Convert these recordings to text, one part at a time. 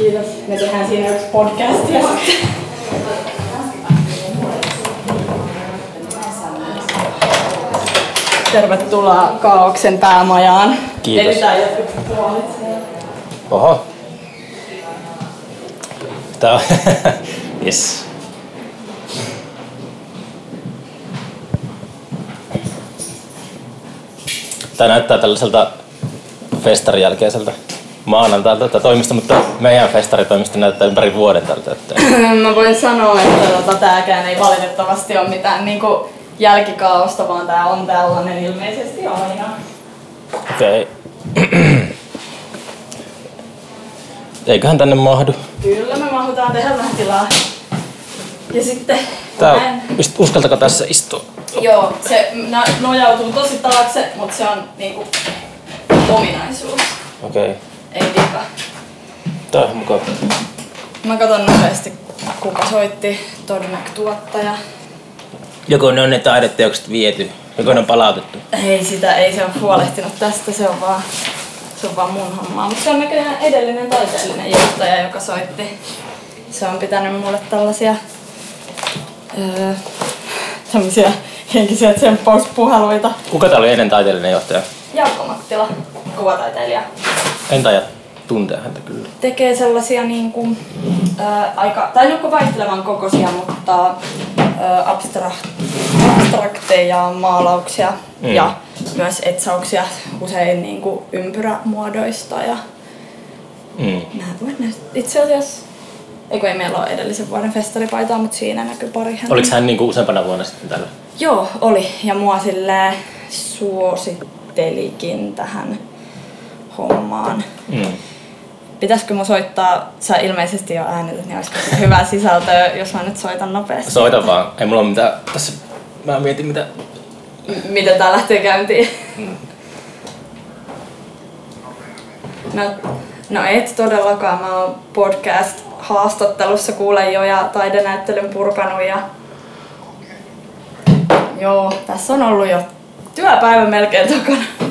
Kiitos. Me tehdään siinä yksi podcast ja Tervetuloa Kaauksen päämajaan. Kiitos. Oho. Tää on... yes. Tää näyttää tällaiselta festarin jälkeiseltä maanantailta tätä toimista, mutta meidän festaritoimisto näyttää ympäri vuoden tältä. Että... Mä voin sanoa, että tota, tääkään ei valitettavasti ole mitään niinku jälkikaaosta, vaan tää on tällainen ilmeisesti aina. Okei. Eiköhän tänne mahdu. Kyllä me mahutaan tehdä vähän tilaa. Ja sitten Tää näin- uskaltako tässä istua? Joo, se no- nojautuu tosi taakse, mutta se on niinku ominaisuus. Okei. Ei vika. Tää on mukava. Mä katson nopeasti, kuka soitti. Todennäkö tuottaja. Joko ne on ne taideteokset viety, joko ne on palautettu. Ei sitä, ei se ole huolehtinut tästä, se on vaan, se on vaan mun hommaa. Mutta se on näköjään edellinen taiteellinen johtaja, joka soitti. Se on pitänyt mulle tällaisia öö, tämmöisiä henkisiä tsemppauspuheluita. Kuka tää oli ennen taiteellinen johtaja? Jaakko Mattila, kuvataiteilija. En taida tuntea häntä kyllä. tekee sellaisia niin kuin, ää, aika, tai on vaihtelevan kokoisia, mutta ää, abstract, abstrakteja maalauksia Mm. ja myös etsauksia usein niin kuin ympyrämuodoista. Ja Mm. itse asiassa, eikö ei meillä ole edellisen vuoden festaripaitaa, mutta siinä näkyy pari häntä. Oliko hän niinku useampana vuonna sitten täällä? Joo, oli. Ja mua silleen suosittelikin tähän hommaan. Mm. Pitäisikö mun soittaa, sä ilmeisesti jo äänität, niin olisiko se hyvää sisältöä, jos mä nyt soitan nopeasti? Soita vaan. Ei mulla ole mitään tässä... Mä mietin mitä... M- miten tää lähtee käyntiin? No, no et todellakaan, mä oon podcast-haastattelussa kuulen jo ja taidenäyttelyn purkanut ja... Joo, tässä on ollut jo työpäivä melkein takana.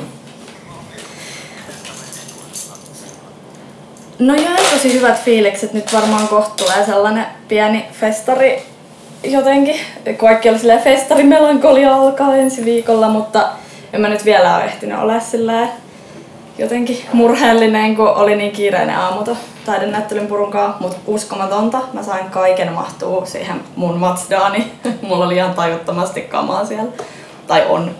No jäi tosi hyvät fiilikset. Nyt varmaan kohta tulee sellainen pieni festari jotenkin. Kaikki oli silleen festarimelankolia alkaa ensi viikolla, mutta en mä nyt vielä ole ehtinyt olla silleen jotenkin murheellinen, kun oli niin kiireinen aamuto taidenäyttelyn purunkaan, mutta uskomatonta. Mä sain kaiken mahtuu siihen mun Mazdaani. Mulla oli ihan tajuttomasti kamaa siellä. Tai on.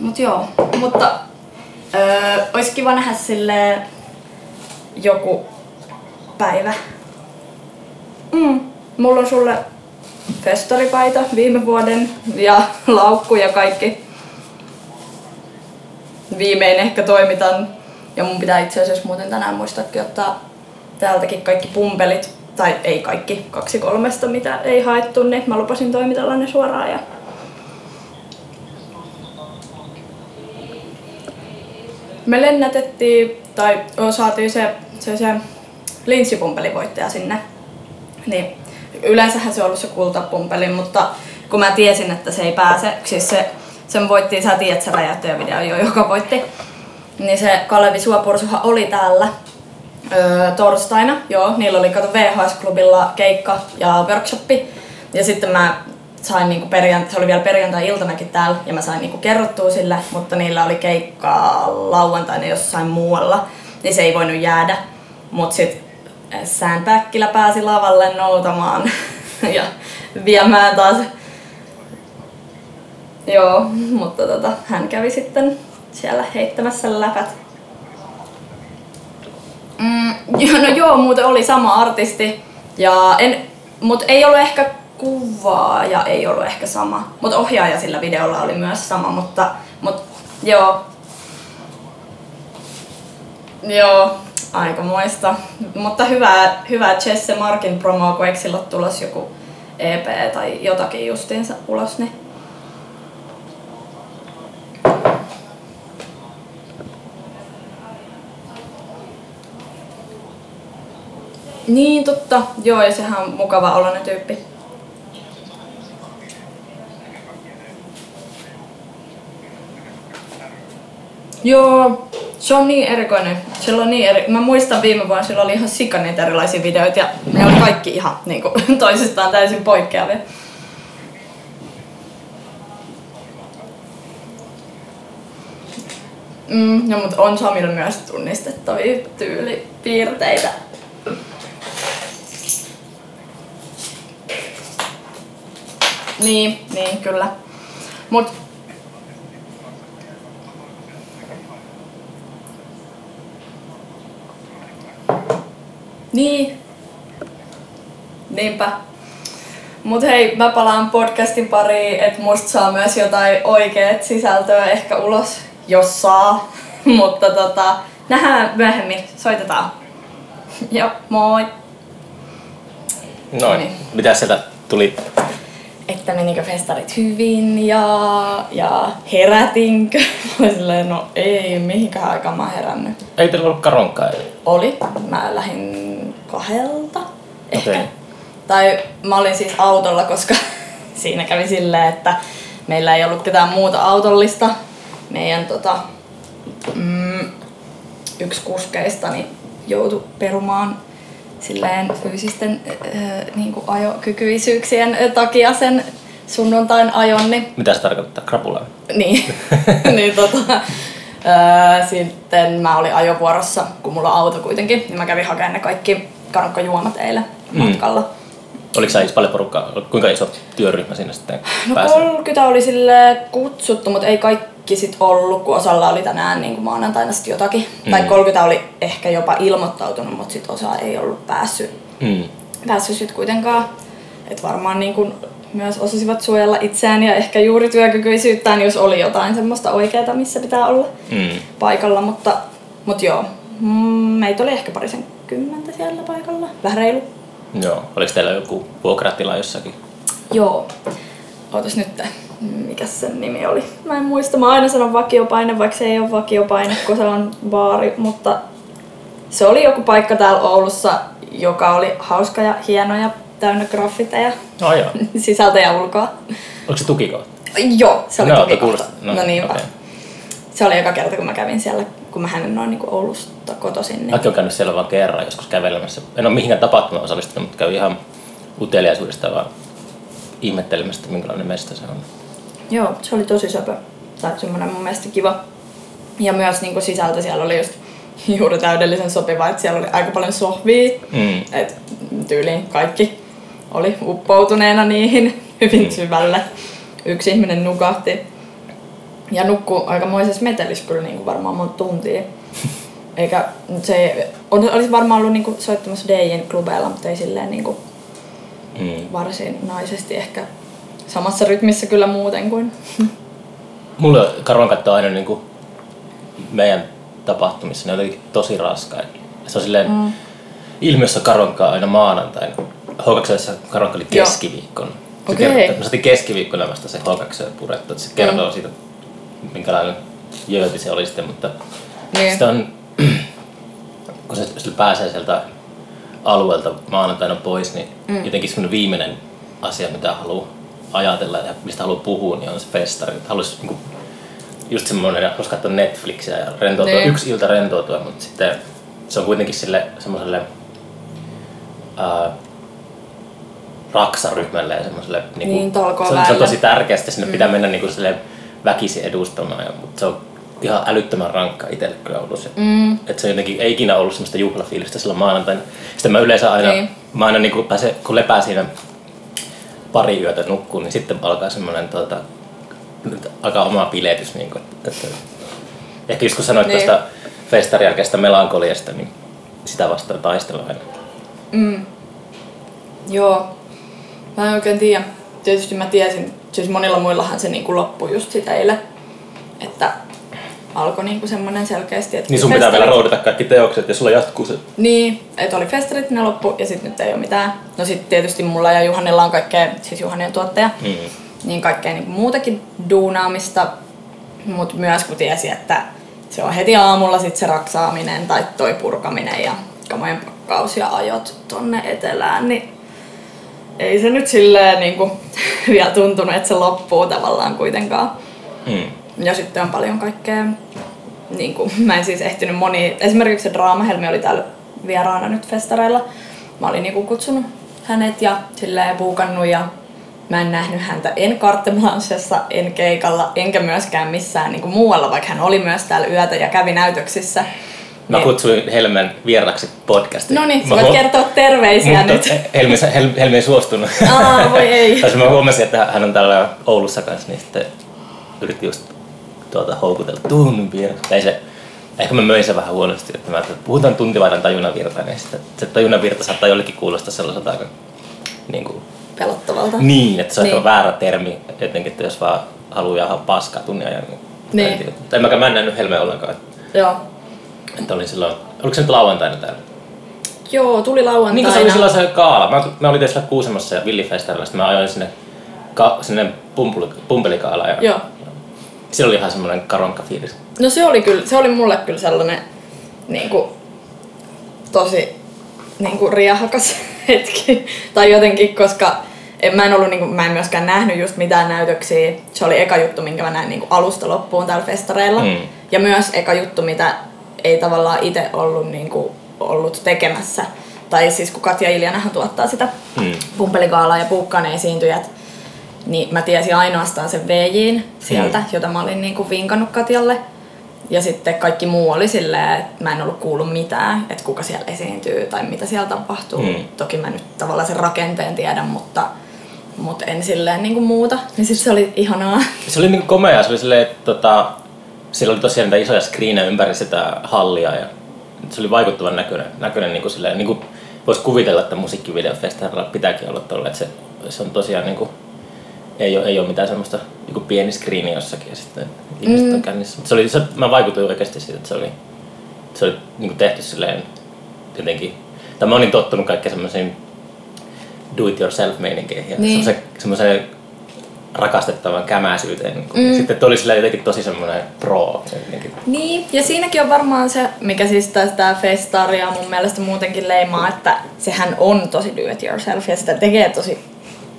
Mut joo, mutta öö, olisi kiva nähdä silleen joku päivä. Mm. Mulla on sulle festaripaita viime vuoden ja laukku ja kaikki. Viimein ehkä toimitan. Ja mun pitää itse asiassa muuten tänään muistaakin ottaa täältäkin kaikki pumpelit. Tai ei kaikki, kaksi kolmesta mitä ei haettu, niin mä lupasin toimitella ne suoraan. Ja me lennätettiin, tai saatiin se, se, se linssipumpelivoittaja sinne. Niin yleensähän se on ollut se kultapumpeli, mutta kun mä tiesin, että se ei pääse, siis se, sen voitti, sä tiedät se räjäyttäjävideo jo, joka voitti, niin se Kalevi Suopursuhan oli täällä öö, torstaina, joo, niillä oli kato VHS-klubilla keikka ja workshoppi, ja sitten mä sain niinku perjant- se oli vielä perjantai-iltanakin täällä ja mä sain niinku kerrottua sille, mutta niillä oli keikkaa lauantaina jossain muualla, niin se ei voinut jäädä. Mut sit Sandbackillä pääsi lavalle noutamaan ja viemään taas. Joo, mutta tota, hän kävi sitten siellä heittämässä läpät. Mm, no joo, muuten oli sama artisti. Ja en, mut ei ollut ehkä kuvaa ja ei ollut ehkä sama. Mutta ohjaaja sillä videolla oli myös sama, mutta, mut joo. Joo, aika muista. Mutta hyvää, hyvää Jesse Markin promoa, kun eikö sillä ole tulossa joku EP tai jotakin justiinsa ulos, niin Niin, totta. Joo, ja sehän on mukava oloinen tyyppi. Joo, Se on niin erikoinen. On niin eri... Mä muistan viime vuonna, sillä oli ihan sika niitä erilaisia videoita ja ne oli kaikki ihan niin kuin, toisistaan täysin poikkeavia. Mm, no, mutta on Samilla myös tunnistettavia tyylipiirteitä. Niin, niin, kyllä. Mut Niin. Niinpä. Mut hei, mä palaan podcastin pariin, että musta saa myös jotain oikeet sisältöä ehkä ulos, jos saa. Mutta tota, nähdään myöhemmin, soitetaan. Joo, moi. Noin. Niin. Mitä sieltä tuli? Että menikö festarit hyvin ja, ja herätinkö? Mä silleen, no ei, mihinkään aikaan mä oon herännyt. Ei teillä ollut karonkaa eilen? Oli. Mä lähdin kahdelta. Ehkä. Okei. Tai mä olin siis autolla, koska siinä kävi silleen, että meillä ei ollut ketään muuta autollista. Meidän tota, mm, yksi kuskeista niin joutui perumaan silleen fyysisten äh, niin kuin ajokykyisyyksien takia sen sunnuntain ajon, niin Mitä se tarkoittaa? Krapulaa? niin, niin tota, ää, sitten mä olin ajovuorossa, kun mulla on auto kuitenkin, niin mä kävin hakemaan ne kaikki kankkajuomat eilen Mm. matkalla. Oliko sä paljon porukkaa? Kuinka iso työryhmä siinä sitten No pääsi? 30 oli sille kutsuttu, mutta ei kaikki sit ollut, kun osalla oli tänään niin kuin maanantaina sit jotakin. Mm. Tai Mm. 30 oli ehkä jopa ilmoittautunut, mutta sit osa ei ollut päässyt, Mm. päässyt sit kuitenkaan. Et varmaan niin kuin myös osasivat suojella itseään ja ehkä juuri työkykyisyyttään, jos oli jotain semmoista oikeaa, missä pitää olla. Mm. paikalla, mutta, mutta joo, mm, meitä oli ehkä parisen kymmentä siellä paikalla, vähän reilu. Joo. Oliko teillä joku vuokratila jossakin? Joo, ootas nyt, mikä sen nimi oli? Mä en muista, mä aina sanon vakiopaine, vaikka se ei ole vakiopaine, kun se on baari, mutta se oli joku paikka täällä Oulussa, joka oli hauska ja hieno ja täynnä graffiteja Oh, joo. sisältä ja ulkoa. Oliko se tukikohta? Joo, se oli No, toki kuulostaa- kohta. no, No, niin okei. Se oli eka kerta, kun mä kävin siellä, kun mä en noin niin Oulusta kotoisin. Niin... Mäkin olen käynyt siellä vain kerran joskus kävelemässä. En ole mihinkään tapahtumaan osallistunut, mutta kävin ihan uteliaisuudesta vaan ihmettelemässä, että minkälainen mesta se on. Joo, se oli tosi söpö. Tai semmoinen mun mielestä kiva. Ja myös niin sisältö siellä oli just juuri täydellisen sopiva, että siellä oli aika paljon sohvia. Mm. Et tyyliin kaikki oli uppoutuneena niihin hyvin Mm. syvälle. Yksi ihminen nukahti. Ja nukkuu aikamoisessa metelissä kyllä niin kuin varmaan monta tuntia. Eikä se ei, on, olisi varmaan ollut niin kuin soittamassa DJin klubeilla, mutta ei silleen niin kuin Mm. varsinaisesti ehkä samassa rytmissä kyllä muuten kuin Mulle on karvankatto aina niin kuin meidän tapahtumissa, ne on jotenkin tosi raskaita. Se on silleen, mm. ilmiössä karonkaa aina maanantaina. H2 karonka oli keskiviikkona. Se Okei. kertoo, me saatiin keskiviikkona vasta se H2 purettu, että se kertoo Mm. siitä, minkälainen jööti se oli sitten, mutta Niin. sitä on, kun se pääsee sieltä alueelta maanantaina pois, niin mm. jotenkin semmoinen viimeinen asia, mitä haluaa ajatella ja mistä haluaa puhua, niin on se festari. Haluaisi niin just semmoinen, haluaisi katsoa Netflixiä ja rentoutua, Niin. yksi ilta rentoutua, mutta sitten se on kuitenkin sille semmoiselle ää, raksaryhmälle ja semmoiselle Niin, se, on, se on tosi tärkeää, että sinne mm. pitää mennä niinku sille väkisin edustamaan, ja, mutta se on ihan älyttömän rankka itselle kyllä ollut se. Mm. Että se jotenkin ei ikinä ollut semmoista juhlafiilistä silloin maanantaina. Sitten mä yleensä aina, Niin. mä aina niinku pääsen, kun lepää siinä pari yötä nukkuu, niin sitten alkaa semmoinen tota, alkaa oma biletys. Niin kuin, että, ehkä just kun sanoit Niin. niin. tuosta festarin jälkeistä melankoliasta, niin sitä vastaan taistellaan aina. Mm. Joo. Mä en oikein tiedä. Tietysti mä tiesin, siis monilla muillahan se niinku loppui just sitä eilen. Että alkoi niinku semmonen selkeästi, että Niin sun pitää festarit- vielä roudata kaikki teokset ja sulla jatkuu se. Niin, että oli festarit, ne loppu ja sitten nyt ei ole mitään. No sitten tietysti mulla ja Juhanilla on kaikkea, siis Juhani on tuottaja, Mm. niin kaikkea niin muutakin duunaamista. Mutta myös kun tiesi, että se on heti aamulla sit se raksaaminen tai toi purkaminen ja kamojen pakkaus ja ajot tonne etelään, niin ei se nyt silleen niin kuin, vielä tuntunut, että se loppuu tavallaan kuitenkaan. Mm. Ja sitten on paljon kaikkea niin kuin, mä en siis ehtinyt moni, esimerkiksi se Draamahelmi oli täällä vieraana nyt festareilla. Mä olin niin kuin kutsunut hänet ja silleen buukannut ja mä en nähnyt häntä en Carte Blanchessa, en keikalla, enkä myöskään missään niin kuin muualla, vaikka hän oli myös täällä yötä ja kävi näytöksissä. Mä kutsuin Helmen vieraksi podcastiin. No niin, sä voit kertoa terveisiä Mutta nyt. Helmi, Helmi, Helmi ei suostunut. Aa, voi ei. Tai mä huomasin, että hän on täällä Oulussa kanssa, niin sitten yritti just tuota, houkutella tunnin. Tai se, ehkä mä möin sen vähän huonosti, että mä että puhutaan tuntivaidan tajunnavirta, niin sitten se tajunnavirta saattaa jollekin kuulostaa sellaiselta aika niin, kuin, Pelottavalta. niin että se on Niin. niin. väärä termi, jotenkin, että jos vaan haluaa jahaa paskaa tunnin ajan. Niin. Niin. En tiedä. Tai mäkään mä en nähnyt Helmeä ollenkaan, Joo. että olin silloin, oliko se nyt lauantaina täällä? Joo, tuli Niin lauantaina. kuin se oli silloin se kaala. Mä, mä olin siellä Kuusamossa ja Villifestarilla, sitten mä ajoin sinne, ka, sinne pumpuli, pumpelikaalaan ja Joo. Siellä oli ihan semmoinen karonka fiilis. No se oli kyllä, se oli mulle kyllä sellainen niin kuin, tosi niin kuin riahakas hetki. tai jotenkin, koska en, mä en ollut, niin kuin, mä en myöskään nähnyt just mitään näytöksiä. Se oli eka juttu, minkä mä näin niin kuin alusta loppuun täällä festareilla. Mm. Ja myös eka juttu, mitä ei tavallaan itse ollut, niin kuin, ollut tekemässä. Tai siis kun Katja Iljanahan tuottaa sitä Mm. pumpelikaalaa ja puukkaa ne esiintyjät, niin mä tiesin ainoastaan sen VJin sieltä, Mm. jota mä olin niinku vinkannut Katjalle. Ja sitten kaikki muu oli silleen, että mä en ollut kuullut mitään, että kuka siellä esiintyy tai mitä siellä tapahtuu. Mm. Toki mä nyt tavallaan sen rakenteen tiedän, mutta, mutta en silleen niinku muuta. Niin sit se oli ihanaa. Se oli niinku komea, se oli silleen, että tota, siellä oli tosiaan niitä isoja screenejä ympäri sitä hallia ja se oli vaikuttavan näköinen, näköinen niin kuin silleen, niin kuin voisi kuvitella, että musiikkivideofestareilla pitääkin olla tolle, että se, se on tosiaan niin kuin, ei ole, ei ole mitään semmoista joku pieni screeni jossakin ja sitten ihmiset Mm. on kännissä. Mutta Se, oli, se, mä vaikutuin oikeasti siitä, että se oli, se oli niin kuin tehty silleen jotenkin, tai mä olin tottunut kaikkeen semmoisiin do it yourself meininkeihin ja Niin. semmoiseen, semmoiseen rakastettavan kämäisyyteen. Niin Mm. Sitten oli sillä jotenkin tosi semmoinen pro. Jotenkin. Niin, ja siinäkin on varmaan se, mikä siis tästä festaria mun mielestä muutenkin leimaa, että sehän on tosi do it yourself ja sitä tekee tosi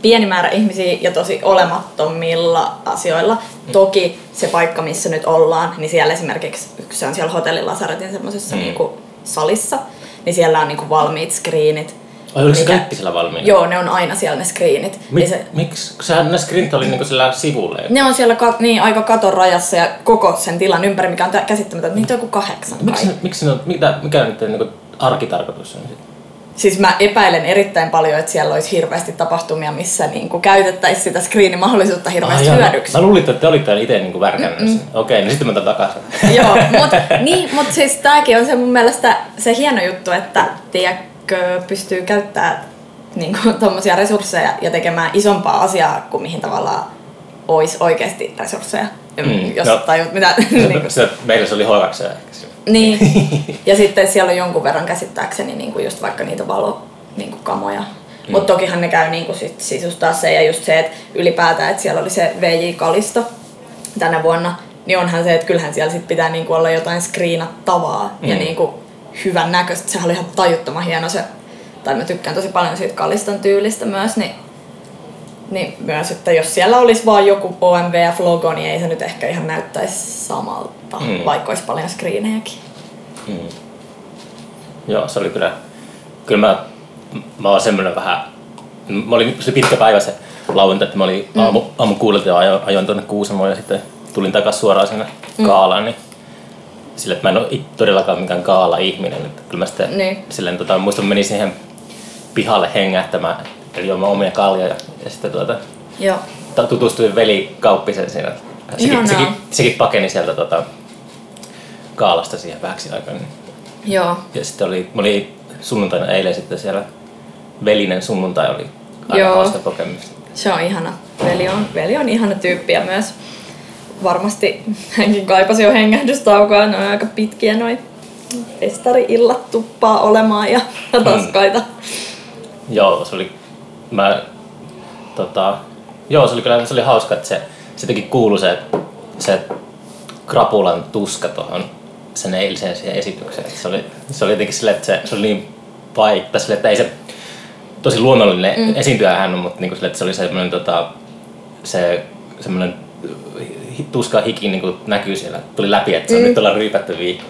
pieni määrä ihmisiä ja tosi olemattomilla asioilla. Mm. Toki se paikka, missä nyt ollaan, niin siellä esimerkiksi yksi se on siellä hotellin Lasaretin semmoisessa Mm. niinku salissa, niin siellä on niinku valmiit screenit. Ai oliko se Mikä- kaikki siellä valmiina? Joo, ne on aina siellä ne screenit. Mik, Niin se, Miksi? Sehän ne screenit oli niinku sillä sivulle. ne on siellä ka- niin, aika katon rajassa ja koko sen tilan ympäri, mikä on tä- käsittämätöntä. Niitä on joku kahdeksan kai. Miksi, miksi ne on, mitä, mikä nyt niinku arkitarkoitus on sitten? Siis mä epäilen erittäin paljon, että siellä olisi hirveästi tapahtumia, missä niinku käytettäisiin sitä screenimahdollisuutta hirveästi Ah, hyödyksi. Mä luulin, että te olitte itse niinku värkännyt sen. Okei, niin sitten mä otan takaisin. Joo, mutta niin, mut siis tääkin on se mun mielestä se hieno juttu, että tiedätkö, pystyy käyttämään niinku, tommosia resursseja ja tekemään isompaa asiaa kuin mihin tavallaan olisi oikeasti resursseja. Mm, Jos no. tajut mitä... niinku, Se, meillä se oli hoivaksi ehkä se. Niin. Ja sitten siellä on jonkun verran käsittääkseni niin kuin just vaikka niitä valo niin kuin kamoja. Mm. Mutta tokihan ne käy niin kuin sit sisustaa se ja just se, että ylipäätään, että siellä oli se VJ-kalisto tänä vuonna, niin onhan se, että kyllähän siellä sit pitää niin kuin olla jotain screenattavaa mm. ja niin kuin hyvän näköistä. Sehän oli ihan tajuttoman hieno se, tai mä tykkään tosi paljon siitä kaliston tyylistä myös, niin niin myös, että jos siellä olisi vaan joku OMVF-logo, niin ei se nyt ehkä ihan näyttäisi samalta, mm. Vaikka olisi paljon screenejäkin. Mm. Joo, se oli kyllä, kyllä mä, mä oon semmoinen vähän, mä olin, se oli pitkä päivä se lauantai, että mä olin Mm. aamu, aamu kuudelta ja ajoin, ajoin tuonne Kuusamoon ja sitten tulin takaisin suoraan sinne Mm. kaalaan, niin sille, että mä en ole todellakaan mikään kaala-ihminen, että kyllä mä sitten Niin. silleen, tota, muistan, menin siihen pihalle hengähtämään, eli juomaan omia kaljoja ja sitten tuota, Joo. tutustuin veli Kauppisen siinä. Sekin, sekin, sekin pakeni sieltä tota, kaalasta siihen vähäksi aikaa. Niin. Joo. Ja sitten oli, mä olin sunnuntaina eilen sitten siellä velinen sunnuntai oli hauska kokemus. Se on ihana. Veli on, veli on ihana tyyppi ja myös varmasti hänkin kaipasi jo hengähdystaukoa. Ne on aika pitkiä noin festari-illat tuppaa olemaan ja raskaita. Joo, se oli, mä, tota, joo, se oli kyllä se oli hauska, että se, se teki kuulu se, se krapulan tuska tuohon sen eiliseen siihen esitykseen. Se oli, se oli jotenkin silleen, että se, se oli niin paikka, silleen, että ei se tosi luonnollinen mm. esiintyjä hän on, mutta niin kuin silleen, että se oli semmoinen tota, se semmoinen tuskaa hiki niin kuin näkyy siellä. Tuli läpi, että se on Mm. nyt ollaan ryypätty viikko.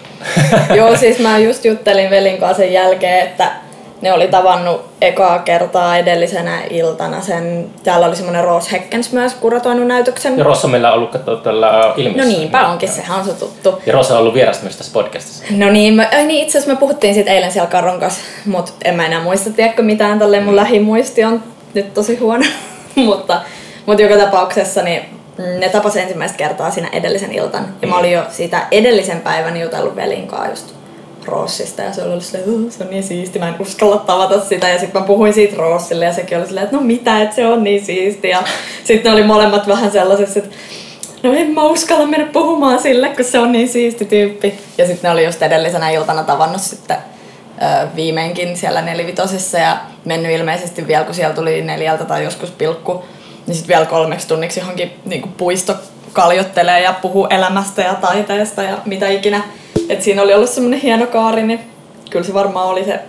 Joo, siis mä just juttelin velin kanssa sen jälkeen, että ne oli tavannut ekaa kertaa edellisenä iltana sen, täällä oli semmonen Rose Heckens myös kuratoinut näytöksen. Ja Rossa meillä on ollut katsoa tällä ilmiössä. No niinpä onkin, sehän on se tuttu. Ja Rossa on ollut vierasta myös tässä podcastissa. No niin, mä, ai niin, itse asiassa me puhuttiin siitä eilen siellä Karon kanssa, mutta en mä enää muista, tiedätkö mitään, tälleen mun lähimuisti on nyt tosi huono. mutta, mutta joka tapauksessa niin mm, ne tapas ensimmäistä kertaa siinä edellisen iltan. Ja mä olin jo siitä edellisen päivän jutellut velin kanssa just Rossista ja se oli silleen, "Uh, se on niin siisti, mä en uskalla tavata sitä. Ja sitten mä puhuin siitä Rossille ja sekin oli silleen, että no mitä, että se on niin siisti. Ja sitten oli molemmat vähän sellaisessa, että no en mä uskalla mennä puhumaan sille, kun se on niin siisti tyyppi. Ja sitten ne oli just edellisenä iltana tavannut sitten viimeinkin siellä nelivitosessa ja mennyt ilmeisesti vielä, kun siellä tuli neljältä tai joskus pilkku, niin sitten vielä kolmeksi tunniksi johonkin niin puisto kaljottelee ja puhuu elämästä ja taiteesta ja mitä ikinä. Et siinä oli ollut semmoinen hieno kaari, niin kyllä se varmaan oli se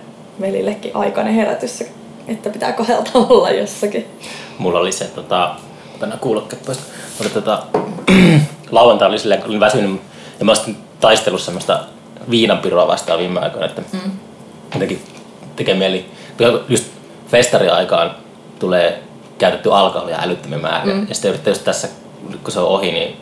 velillekin aikainen herätys, että pitää kahdelta olla jossakin. Mulla oli se, tota, otan kuulokkeet pois, mutta tota, lauantai oli silleen, kun olin väsynyt ja mä olisin taistellut semmoista viinanpiroa vastaan viime aikoina, että mm. jotenkin tekee mieli, just festariaikaan tulee käytetty alkoholia älyttömän määrä mm. ja sitten yrittää just tässä, kun se on ohi, niin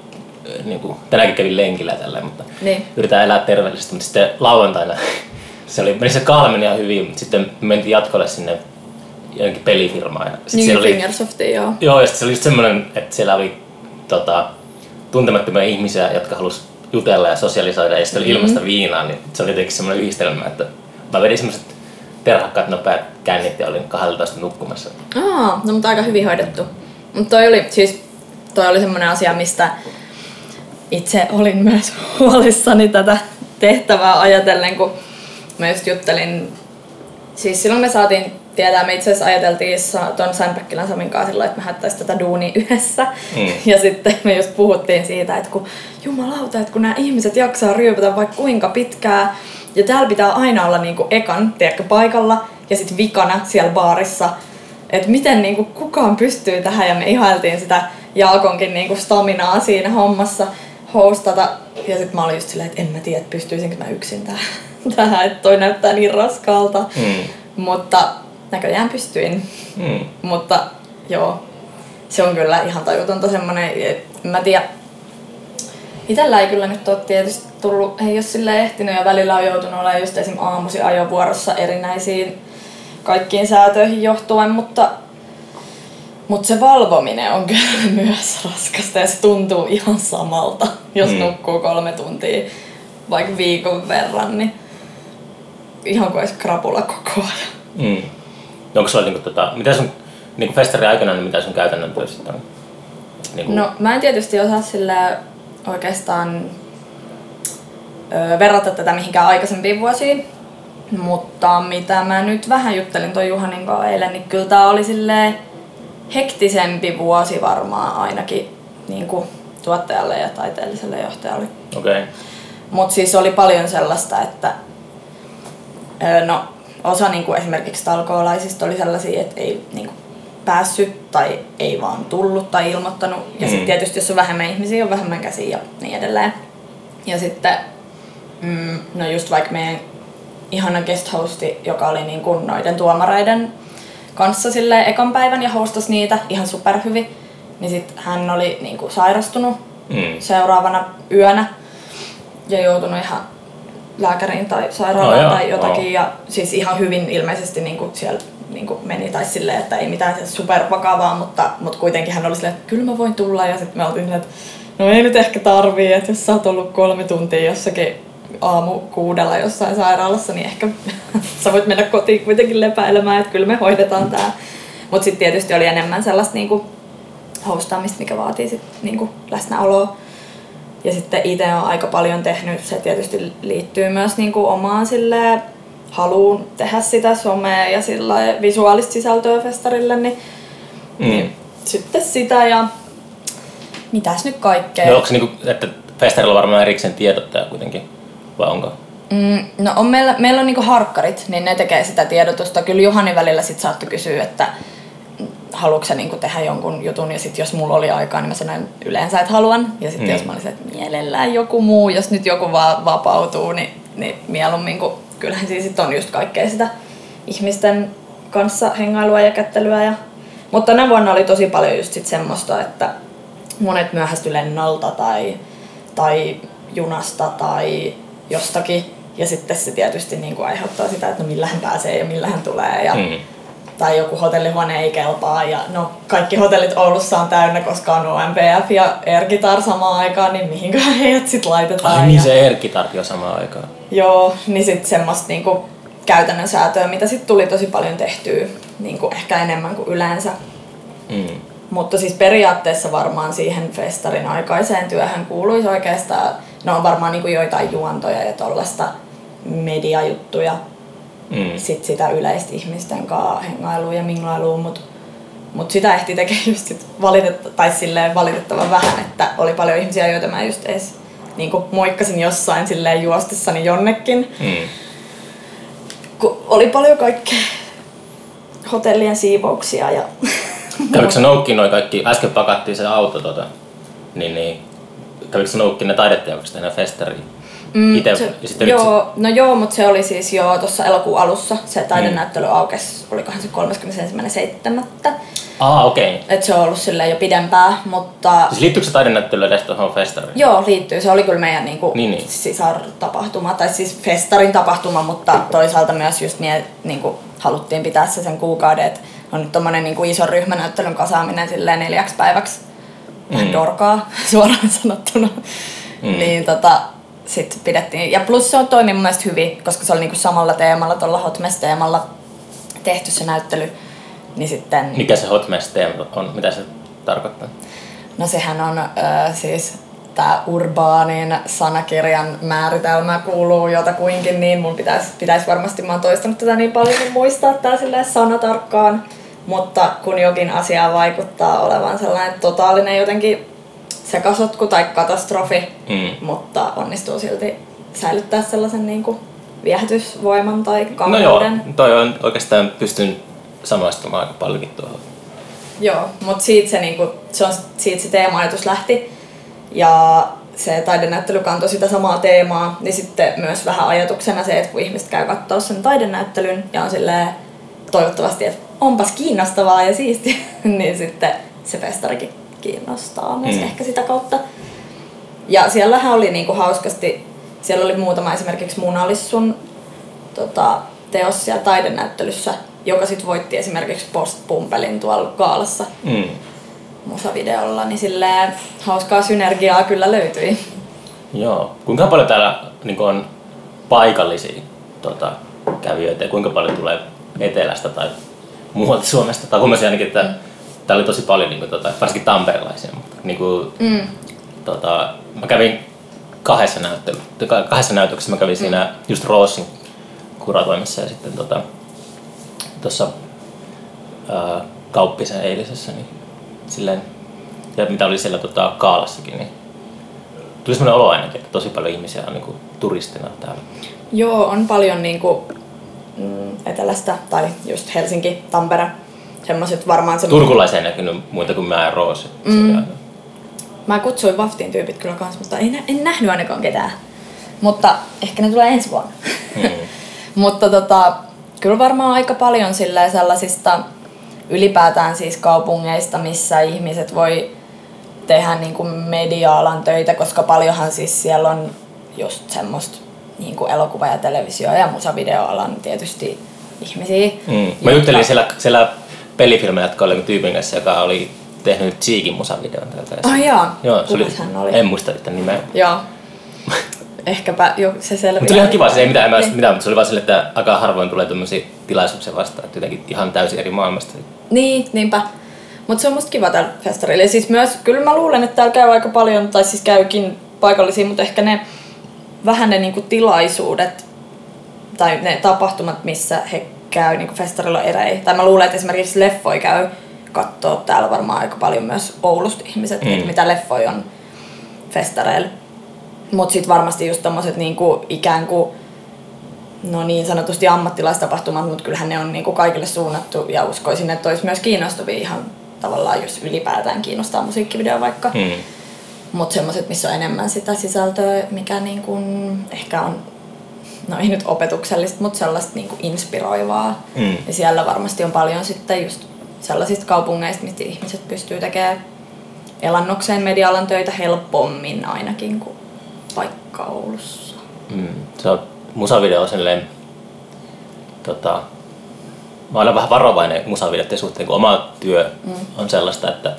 niin kuin, tänäänkin kävin lenkillä tälleen, mutta Niin. yritän elää terveellisesti, mutta sitten lauantaina se oli, meni se kalmen ihan hyvin, mutta sitten mentiin jatkolle sinne jonnekin pelifirmaan. Ja sit Niin, oli, Fingersoftiin, joo. Joo, ja sit se oli just semmoinen, että siellä oli tota, tuntemattomia ihmisiä, jotka halus jutella ja sosialisoida, ja sitten oli ilmasta viinaa, niin se oli jotenkin semmoinen yhdistelmä, että mä vedin semmoiset terhakkaat nopeat kännit ja olin 12 nukkumassa. Aa, no mutta aika hyvin hoidettu. Mutta toi oli siis, toi oli semmoinen asia, mistä itse olin myös huolissani tätä tehtävää ajatellen, kun mä just juttelin, siis silloin me saatiin tietää, me itse asiassa ajateltiin sa- ton Sandbäckilän Samin kanssa silloin, että me haettaisiin tätä duunia yhdessä. Mm. Ja sitten me just puhuttiin siitä, että kun jumalauta, että kun nämä ihmiset jaksaa ryypätä vaikka kuinka pitkää, ja täällä pitää aina olla niinku ekan, tiedätkö, paikalla, ja sitten vikana siellä baarissa, että miten niinku kukaan pystyy tähän, ja me ihailtiin sitä Jaakonkin niinku staminaa siinä hommassa hostata. Ja sitten mä olin just silleen, että en mä tiedä, että pystyisinkö mä yksin tähän, tähän että toi näyttää niin raskaalta. Mm. Mutta näköjään pystyin. Mm. Mutta joo, se on kyllä ihan tajutonta semmonen, et mä tiedä, Itellä ei kyllä nyt ole tietysti tullut, ei ole sille ehtinyt ja välillä on joutunut olemaan just esim. aamusi ajovuorossa erinäisiin kaikkiin säätöihin johtuen, mutta, mutta se valvominen on kyllä myös raskasta ja se tuntuu ihan samalta, jos Mm. nukkuu kolme tuntia vaikka viikon verran, niin ihan kuin olisi krapula koko ajan. Mm. No onko sulla niinku tota, mitä sun niinku festarin aikana, niin mitä sun käytännön sitten on? Niinku, No mä en tietysti osaa sille oikeastaan ö, verrata tätä mihinkään aikaisempiin vuosiin, mutta mitä mä nyt vähän juttelin toi Juhanin kanssa eilen, niin kyllä tää oli sille hektisempi vuosi varmaan ainakin niin kuin tuottajalle ja taiteelliselle johtajalle. Okay. Mutta siis oli paljon sellaista, että no, osa niinku esimerkiksi talkoolaisista oli sellaisia, että ei niinku päässyt tai ei vaan tullut tai ilmoittanut. Ja Mm. sitten tietysti jos on vähemmän ihmisiä, on vähemmän käsiä ja niin edelleen. Ja sitten, mm, no just vaikka meidän ihana guest hosti, joka oli niin kuin noiden tuomareiden kanssa sille ekan päivän ja hostasi niitä ihan superhyvin, niin sitten hän oli niin kuin sairastunut Mm. seuraavana yönä ja joutunut ihan lääkäriin tai sairaalaan Oh, joo, tai jotakin. wow. Ja siis ihan hyvin ilmeisesti niin kuin siellä niin kuin meni tai silleen, että ei mitään supervakavaa, mutta, mutta kuitenkin hän oli silleen, että kyllä mä voin tulla. Ja sitten me oltiin silleen, että no ei nyt ehkä tarvii, että jos sä oot ollut kolme tuntia jossakin aamu kuudella jossain sairaalassa, niin ehkä sä voit mennä kotiin kuitenkin lepäilemään, että kyllä me hoidetaan tää. Mutta sitten tietysti oli enemmän sellaista niinku hostaamista, mikä vaatii sit niinku läsnäoloa. Ja sitten itse on aika paljon tehnyt, se tietysti liittyy myös niinku omaan sille haluun tehdä sitä somea ja sillä visuaalista sisältöä festarille, niin, Mm. niin sitten sitä ja mitäs nyt kaikkea. No onko se niinku, että festarilla on varmaan erikseen tiedottaja kuitenkin, vai onko? Mm, no on meillä, meillä on niinku harkkarit, niin ne tekee sitä tiedotusta. Kyllä Juhani välillä sit saattoi kysyä, että haluatko sä niinku tehdä jonkun jutun ja sitten jos mulla oli aikaa, niin mä sanoin yleensä, että haluan. Ja sitten Mm. jos mä olisin, että mielellään joku muu, jos nyt joku vaan vapautuu, niin, niin mieluummin, kun kyllähän siis sit on just kaikkea sitä ihmisten kanssa hengailua ja kättelyä. Ja... Mutta tänä vuonna oli tosi paljon just sit semmoista, että monet myöhästy lennolta tai, tai junasta tai jostakin. Ja sitten se tietysti niin kuin aiheuttaa sitä, että no millä hän pääsee ja millä hän tulee. Ja, Mm. Tai joku hotellihuone ei kelpaa. Ja no kaikki hotellit Oulussa on täynnä, koska on OMPF ja Airgitar samaan aikaan, niin mihinköhän heidät sitten laitetaan. Ai niin ja, se Erkkitarki on samaan aikaan. Joo, niin sitten semmoista niinku käytännön säätöä, mitä sitten tuli tosi paljon tehtyä, niinku ehkä enemmän kuin yleensä. Mm. Mutta siis periaatteessa varmaan siihen festarin aikaiseen työhön kuuluisi oikeastaan, no on varmaan niinku joitain juontoja ja tollaista mediajuttuja, Mm. sit sitä yleistä ihmisten kanssa hengailua ja mingailua, mutta mut sitä ehti tekemään just sit valitetta, tai silleen valitettavan vähän, että oli paljon ihmisiä, joita mä just edes niinku moikkasin jossain silleen juostessani jonnekin, Mm. kun oli paljon kaikkea hotellien siivouksia ja Kävikö sä noukkiin noin kaikki, äsken pakattiin se auto tota, niin, niin sä noukkiin ne taideteokset tänne festariin? Mm, Ite, se, sitten joo, no joo, mutta se oli siis jo tuossa elokuun alussa. Se taidenäyttely aukesi, olikohan se 31.7. se, aa okei. Okay. Et se on ollut silleen jo pidempää, mutta Siis liittyykö se taidenäyttely edes tuohon festariin? joo, liittyy. Se oli kyllä meidän niinku Niin, niin. sisartapahtuma, tai siis festarin tapahtuma, mutta toisaalta myös just niin, että niinku haluttiin pitää se sen kuukauden, että on nyt tommonen niinku iso ryhmänäyttelyn kasaaminen silleen neljäksi päiväksi vähän Mm. dorkaa suoraan sanottuna. Mm. Niin tota, sit pidettiin. Ja plus se on toimi mun mielestä hyvin, koska se oli niinku samalla teemalla, tuolla Hotmess-teemalla tehty se näyttely. Niin sitten, Mikä se Hot Mess teema on? Mitä se tarkoittaa? no sehän on ö, siis tämä urbaanin sanakirjan määritelmä kuuluu jotakuinkin, niin mun pitäisi pitäis varmasti, mä oon toistanut tätä niin paljon, niin muistaa tää silleen sanatarkkaan. Mutta kun jokin asia vaikuttaa olevan sellainen totaalinen jotenkin sekasotku tai katastrofi, Mm. mutta onnistuu silti säilyttää sellaisen niin kuin viehätysvoiman tai No joo, kauniuden. toi on oikeastaan pystyn samaistumaan aika paljonkin tuohon. Joo, mutta siitä se, niinku, se on, siitä se teema-ajatus lähti. Ja se taidenäyttely kantoi sitä samaa teemaa, niin sitten myös vähän ajatuksena se, että kun ihmiset käy katsoa sen taidenäyttelyn ja on silleen toivottavasti, että onpas kiinnostavaa ja siistiä, niin sitten se festarikin kiinnostaa myös Mm. ehkä sitä kautta. Ja siellähän oli niinku hauskasti, siellä oli muutama esimerkiksi Munalissun tota, teos siellä taidenäyttelyssä, joka sitten voitti esimerkiksi Postpumpelin tuolla Kaalassa Mm. musavideolla, niin silleen hauskaa synergiaa kyllä löytyi. Joo. Kuinka paljon täällä niin on paikallisia tota, kävijöitä ja kuinka paljon tulee etelästä tai muualta Suomesta? Tai huomasin ainakin, että täällä oli tosi paljon niin kuin, tota, varsinkin tamperelaisia. Mutta, niin kuin, Mm. tota, mä kävin kahdessa, näyttely, kahdessa näytöksessä. Mä kävin siinä just Roosin kuratoimessa ja sitten tota, tuossa ää, Kauppisen eilisessä. Niin, silleen, ja mitä oli siellä tota, Kaalassakin, niin tuli semmoinen olo ainakin, että tosi paljon ihmisiä on niinku turistina täällä. Joo, on paljon niinku, mm, etelästä tai just Helsinki, Tampere, semmoiset varmaan se... Turkulaisia ei näkynyt muita kuin mä ja Roosi. Mm. Mä kutsuin Vaftin tyypit kyllä kans, mutta en, en nähnyt ainakaan ketään. Mutta ehkä ne tulee ensi vuonna. Mm. Mutta tota, kyllä varmaan aika paljon sellaisista ylipäätään siis kaupungeista, missä ihmiset voi tehdä niin kuin media-alan töitä, koska paljonhan siis siellä on just semmoista niin kuin elokuva- ja televisio- ja musavideoalan tietysti ihmisiä. Mm. Mä jotka- juttelin siellä, siellä pelifilmejatkoilla tyypin kanssa, joka oli tehnyt Cheekin musavideon täältä. Ai jaa, Joo, se oli, hän oli? en muista yhtään nimeä. Joo. Ehkäpä jo se selviää. Mutta se oli ihan kiva, se ei mitään, Niin. mitään, mutta se oli vaan sille, että aika harvoin tulee tämmöisiä tilaisuuksia vastaan, että jotenkin ihan täysin eri maailmasta. Niin, niinpä. Mutta se on musta kiva täällä festarilla. Ja siis myös, kyllä mä luulen, että täällä käy aika paljon, tai siis käykin paikallisia, mutta ehkä ne vähän ne niinku tilaisuudet tai ne tapahtumat, missä he käy niinku festarilla erei. Tai mä luulen, että esimerkiksi leffoi käy kattoo täällä varmaan aika paljon myös Oulusta ihmiset, Mm. mitä leffoi on festareilla. Mutta sitten varmasti just tommoset niinku ikään kuin no niin sanotusti ammattilaistapahtumat, mutta kyllähän ne on niin kuin kaikille suunnattu ja uskoisin, että olisi myös kiinnostavia ihan tavallaan, jos ylipäätään kiinnostaa musiikkivideo vaikka. Mm. Mutta semmoiset, missä on enemmän sitä sisältöä, mikä niin kuin ehkä on, no ei nyt opetuksellista, mutta sellaista niin kuin inspiroivaa. Mm. Ja siellä varmasti on paljon sitten just sellaisista kaupungeista, mistä ihmiset pystyy tekemään elannokseen media-alan töitä helpommin ainakin kuin vaikka Oulussa. Mm. Se on musavideo silleen, tota, mä olen vähän varovainen musavideoiden suhteen, kun oma työ mm. on sellaista, että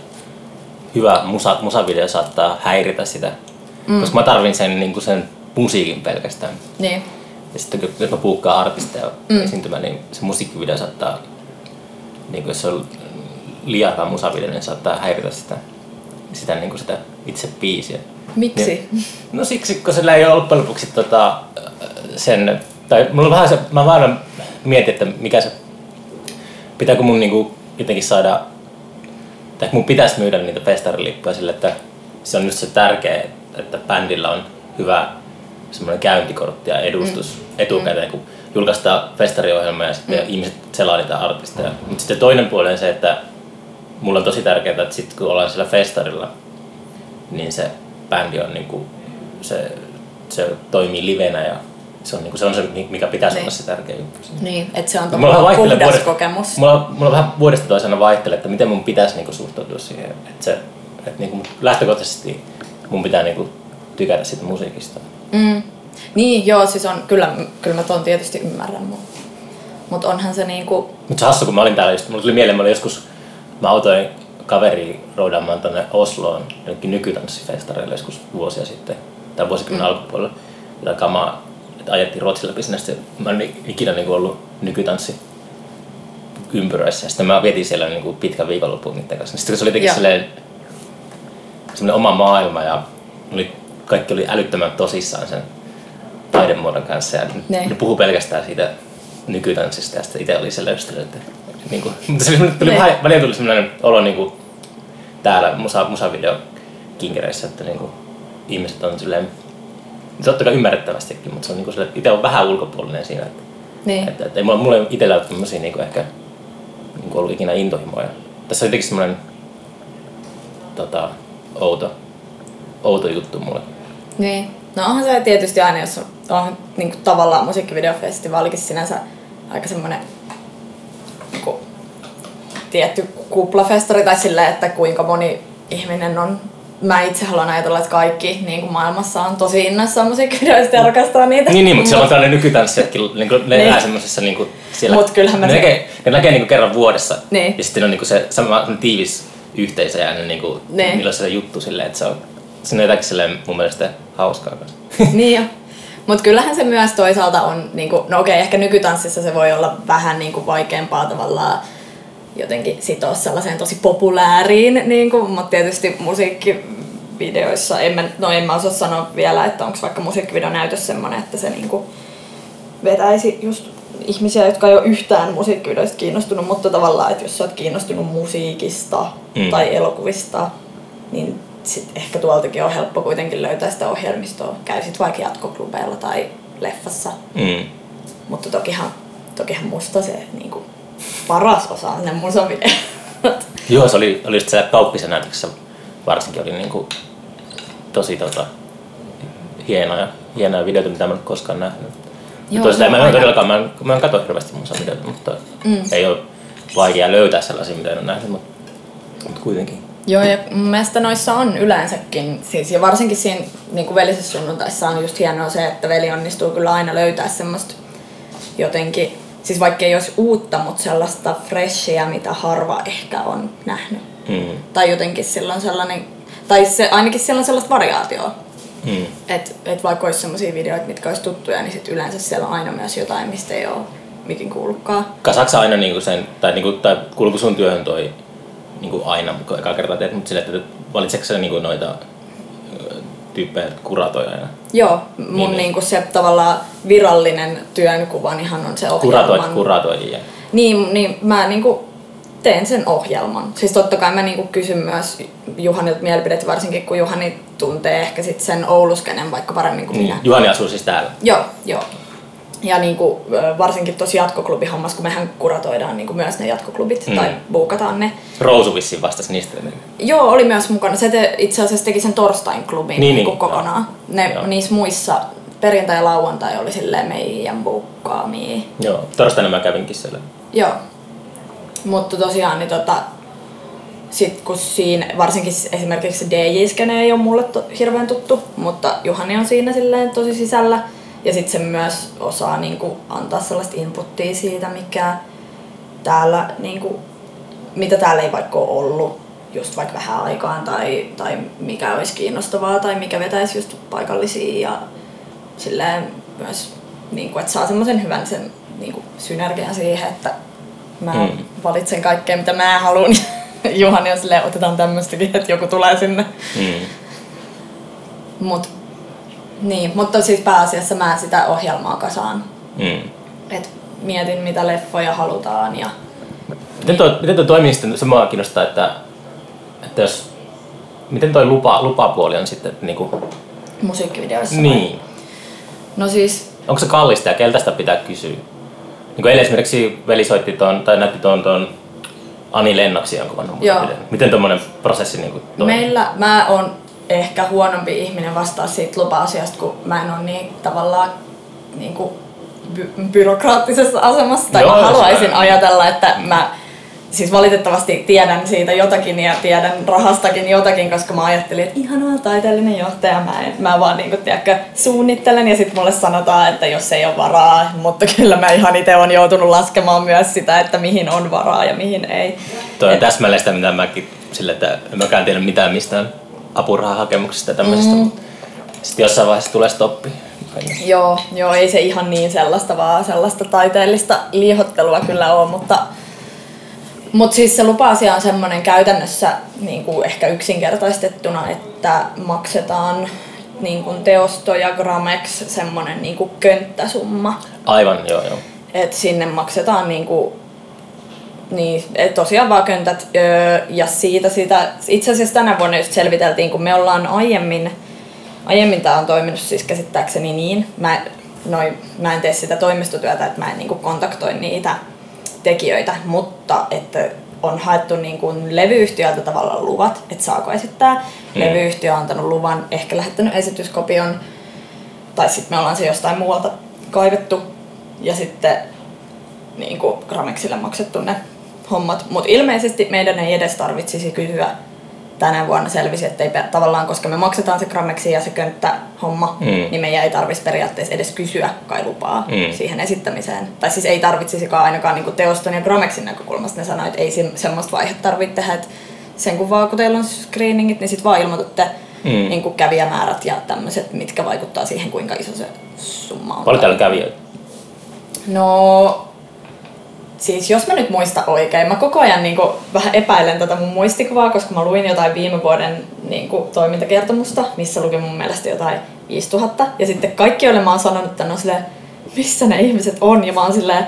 hyvä musa, musavideo saattaa häiritä sitä. Mm. Koska mä tarvin sen, niin sen musiikin pelkästään. Niin. Ja sitten kun jos mä puukkaan artisteja mm. esiintymään, niin se musiikkivideo saattaa, niin kuin jos se on liian hyvä musavideo, niin saattaa häiritä sitä, sitä, niin kuin sitä itse biisiä. Miksi? Niin, no siksi, kun sillä ei ole loppujen lopuksi tota, sen, tai mulla on vähän se, mä vaan mietin, että mikä se, pitääkö mun niinku jotenkin saada, tai mun pitäisi myydä niitä festarilippuja sille, että se on just se tärkeä, että bändillä on hyvä semmoinen käyntikortti ja edustus mm. etukäteen, kun julkaistaan festariohjelma ja sitten mm. ihmiset selaa niitä artisteja. Mutta sitten toinen puoli on se, että mulla on tosi tärkeää, että sitten kun ollaan siellä festarilla, niin se bändi on niinku, se, se toimii livenä ja se on, niinku, se, on se, mikä pitäisi niin. olla se tärkeä juttu. Niin, että se on tavallaan puhdas vuodesta, kokemus. Mulla, mulla vähän vuodesta toisena vaihtelee, että miten mun pitäisi niinku suhtautua siihen. Että se, että niinku, lähtökohtaisesti mun pitää niinku tykätä siitä musiikista. Mm. Niin, joo, siis on, kyllä, kyllä mä ton tietysti ymmärrän, mutta mut onhan se niinku... Mutta se hassu, kun mä olin täällä just, mulla tuli mieleen, mä olin joskus, mä autoin kaveri roudaamaan tonne Osloon jonnekin nykytanssifestareille joskus vuosia sitten, tai vuosikymmenen mm. alkupuolella, jota kamaa, ajettiin Ruotsin läpi sinne, sitten mä en ikinä niin ollut nykytanssi ympyröissä, sitten mä vietin siellä niin kuin pitkän viikonlopun niiden kanssa. Sitten se oli jotenkin silleen, semmoinen oma maailma, ja oli, kaikki oli älyttömän tosissaan sen taidemuodon kanssa, ja ne, ne puhu pelkästään siitä nykytanssista, ja sitten itse oli se löystely, että niin kuin, mutta se tuli vähän, välillä tuli sellainen olo niin kuin, täällä musa, musavideo kinkereissä, että niin kuin, ihmiset on silleen, totta kai ymmärrettävästikin, mutta se on niin kuin, itse on vähän ulkopuolinen siinä, että, niin. että, että ei mulla, mulla ei itsellä ole tämmöisiä niin ehkä niin kuin ollut ikinä intohimoja. Tässä on jotenkin semmoinen tota, outo, outo juttu mulle. Niin. No onhan se tietysti aina, jos on, on niin kuin tavallaan musiikkivideofestivaalikin sinänsä aika semmoinen niin tietty kuplafestari tai silleen, että kuinka moni ihminen on mä itse haluan ajatella, että kaikki niin kuin maailmassa on tosi innoissaan musiikkivideoista ja rakastaa niitä. Niin, niin mutta siellä on tällainen nykytanssijatkin, niin kuin ne niin. elää semmoisessa niin kuin siellä. Mut kyllähän ne, se... näkee, ne näkee niin kuin kerran vuodessa. Niin. Ja sitten on niin kuin se sama tiivis yhteisö ja niin kuin, niin. niillä on se juttu silleen, että se on, se on jotakin silleen mun mielestä hauskaa kanssa. niin jo. Mutta kyllähän se myös toisaalta on, niin kuin, no okei, ehkä nykytanssissa se voi olla vähän niin kuin vaikeampaa tavallaan jotenkin sitoa sellaiseen tosi populääriin, niin kuin, mutta tietysti musiikkivideoissa, en mä, no en mä osaa sanoa vielä, että onko vaikka musiikkivideo näytös semmoinen, että se niin kuin vetäisi just ihmisiä, jotka ei ole yhtään musiikkivideoista kiinnostunut, mutta tavallaan, että jos sä oot kiinnostunut musiikista mm. tai elokuvista, niin sit ehkä tuoltakin on helppo kuitenkin löytää sitä ohjelmistoa. Käy sit vaikka jatkoklubeilla tai leffassa. Mm. Mutta tokihan, tokihan musta se niin kuin, paras osa on ne musavideot. Joo, se oli, oli se kauppisen näytöksessä varsinkin oli niin kuin, tosi tota, hienoja, hienoja videoita, mitä mä en koskaan nähnyt. Joo, toisaalta mä en todellakaan, mä en, mä en katso hirveästi musavideoita, mutta mm. ei ole vaikea löytää sellaisia, mitä en ole nähnyt, mutta, mutta kuitenkin. Joo, ja mun mielestä noissa on yleensäkin, siis ja varsinkin siinä niin kuin velisessä sunnuntaissa on just hienoa se, että veli onnistuu kyllä aina löytää semmoista jotenkin, siis vaikka ei olisi uutta, mutta sellaista freshia, mitä harva ehkä on nähnyt. Mm. Tai jotenkin silloin sellainen, tai se, ainakin siellä on sellaista variaatioa. Mm. Että et vaikka olisi sellaisia videoita, mitkä olisi tuttuja, niin sit yleensä siellä on aina myös jotain, mistä ei ole mikin kuullutkaan. Kasatko aina niinku sen, tai, niinku, tai kuuluuko sun työhön toi niin kuin aina, kun eka kertaa teet, mutta sille, että valitseeko sä niin noita tyyppejä kuratoja aina? Joo, mun niin, niin. Niin se tavallaan virallinen työnkuva ihan on se ohjelman. Kuratoit, kuratoijia. Niin, niin mä niin teen sen ohjelman. Siis totta kai mä niin kysyn myös Juhanilta mielipidettä, varsinkin kun Juhani tuntee ehkä sit sen Ouluskenen vaikka paremmin kuin niin, minä. Juhani asuu siis täällä? Joo, joo. Ja niin kuin, varsinkin tuossa jatkoklubihommassa, kun mehän kuratoidaan niin kuin myös ne jatkoklubit Mm. tai buukataan ne. Rousu vissiin vastasi niistä. Joo, oli myös mukana. Se te, itse asiassa teki sen torstain klubin Niin, niin, niin, niin, kokonaan. Ne, Joo. niissä muissa perjantai ja lauantai oli silleen meidän buukkaamia. Joo, torstaina mä kävinkin siellä. Joo. Mutta tosiaan, niin tota, sit kun siinä, varsinkin esimerkiksi DJ-skene ei ole mulle to, hirveän tuttu, mutta Juhani on siinä silleen tosi sisällä. Ja sitten se myös osaa niinku, antaa sellaista inputtia siitä, mikä täällä, niinku, mitä täällä ei vaikka ole ollut just vaikka vähän aikaan tai, tai mikä olisi kiinnostavaa tai mikä vetäisi just paikallisia ja silleen myös, niin kuin, että saa semmoisen hyvän sen niin kuin, synergian siihen, että mä mm. valitsen kaikkea mitä mä haluan. Juhani on silleen, otetaan tämmöistäkin, että joku tulee sinne. Mm. Mut, niin, mutta siis pääasiassa mä sitä ohjelmaa kasaan. Mm. Et mietin mitä leffoja halutaan ja Miten toi, miten toi toimii sitten, se mua kiinnostaa, että, että jos, miten toi lupa, lupapuoli on sitten, että niinku, musiikkivideoissa. vai? niin, No siis, onko se kallista ja keltä sitä pitää kysyä? Niin kuin eilen esimerkiksi veli soitti ton, tai näytti tuon ton Ani Lennoksi jonkun vanhan. Miten tuommoinen prosessi niin toimii? Meillä mä oon ehkä huonompi ihminen vastaa siitä lupa-asiasta, kun mä en ole niin tavallaan niin kuin by- byrokraattisessa asemassa. Tai Joo, mä se- haluaisin ajatella, että mä siis valitettavasti tiedän siitä jotakin ja tiedän rahastakin jotakin, koska mä ajattelin, että ihanaa taiteellinen johtaja, mä, en, mä vaan niin kuin, tiedätkö, suunnittelen ja sitten mulle sanotaan, että jos ei ole varaa, mutta kyllä mä ihan itse olen joutunut laskemaan myös sitä, että mihin on varaa ja mihin ei. Toi on Et- täsmälleen sitä, mitä mäkin sille, että en mäkään tiedä mitään mistään apurahahakemuksista ja tämmöisestä. Mm. Sitten jossain vaiheessa tulee stoppi. Joo, joo, ei se ihan niin sellaista, vaan sellaista taiteellista liihottelua kyllä ole, mutta mutta siis se lupa-asia on semmoinen käytännössä niin kuin ehkä yksinkertaistettuna, että maksetaan niin kuin teosto ja gramex semmoinen niin kuin könttäsumma. Aivan, joo joo. Et sinne maksetaan niinku, niin, tosiaan vaan köntät. Ja siitä, sitä, itse asiassa tänä vuonna just selviteltiin, kun me ollaan aiemmin, aiemmin tämä on toiminut siis käsittääkseni niin, mä, noi, mä en tee sitä toimistotyötä, että mä en niinku kontaktoi niitä tekijöitä, mutta että on haettu niin kuin levyyhtiöltä tavallaan luvat, että saako esittää. Mm. Levyyhtiö on antanut luvan, ehkä lähettänyt esityskopion, tai sitten me ollaan se jostain muualta kaivettu ja sitten niin kuin Gramexille maksettu ne hommat. Mutta ilmeisesti meidän ei edes tarvitsisi kysyä tänä vuonna selvisi, että ei tavallaan, koska me maksetaan se Gramexi ja se könttä homma, Mm. niin meidän ei tarvitsisi periaatteessa edes kysyä kai lupaa Mm. siihen esittämiseen. Tai siis ei tarvitsisikaan ainakaan niin teoston ja Gramexin näkökulmasta. Ne sanoi, että ei se- semmoista vaihetta tarvitse tehdä, että sen kun vaan kun teillä on screeningit, niin sitten vaan ilmoitatte Mm. niin kuin kävijämäärät ja tämmöiset, mitkä vaikuttaa siihen, kuinka iso se summa on. Paljon täällä kävijöitä. No, siis jos mä nyt muistan oikein, mä koko ajan niin kuin, vähän epäilen tätä mun muistikuvaa, koska mä luin jotain viime vuoden niin kuin, toimintakertomusta, missä luki mun mielestä jotain 5000. Ja sitten kaikki, joille mä oon sanonut, että ne on silleen, missä ne ihmiset on, ja mä oon silleen,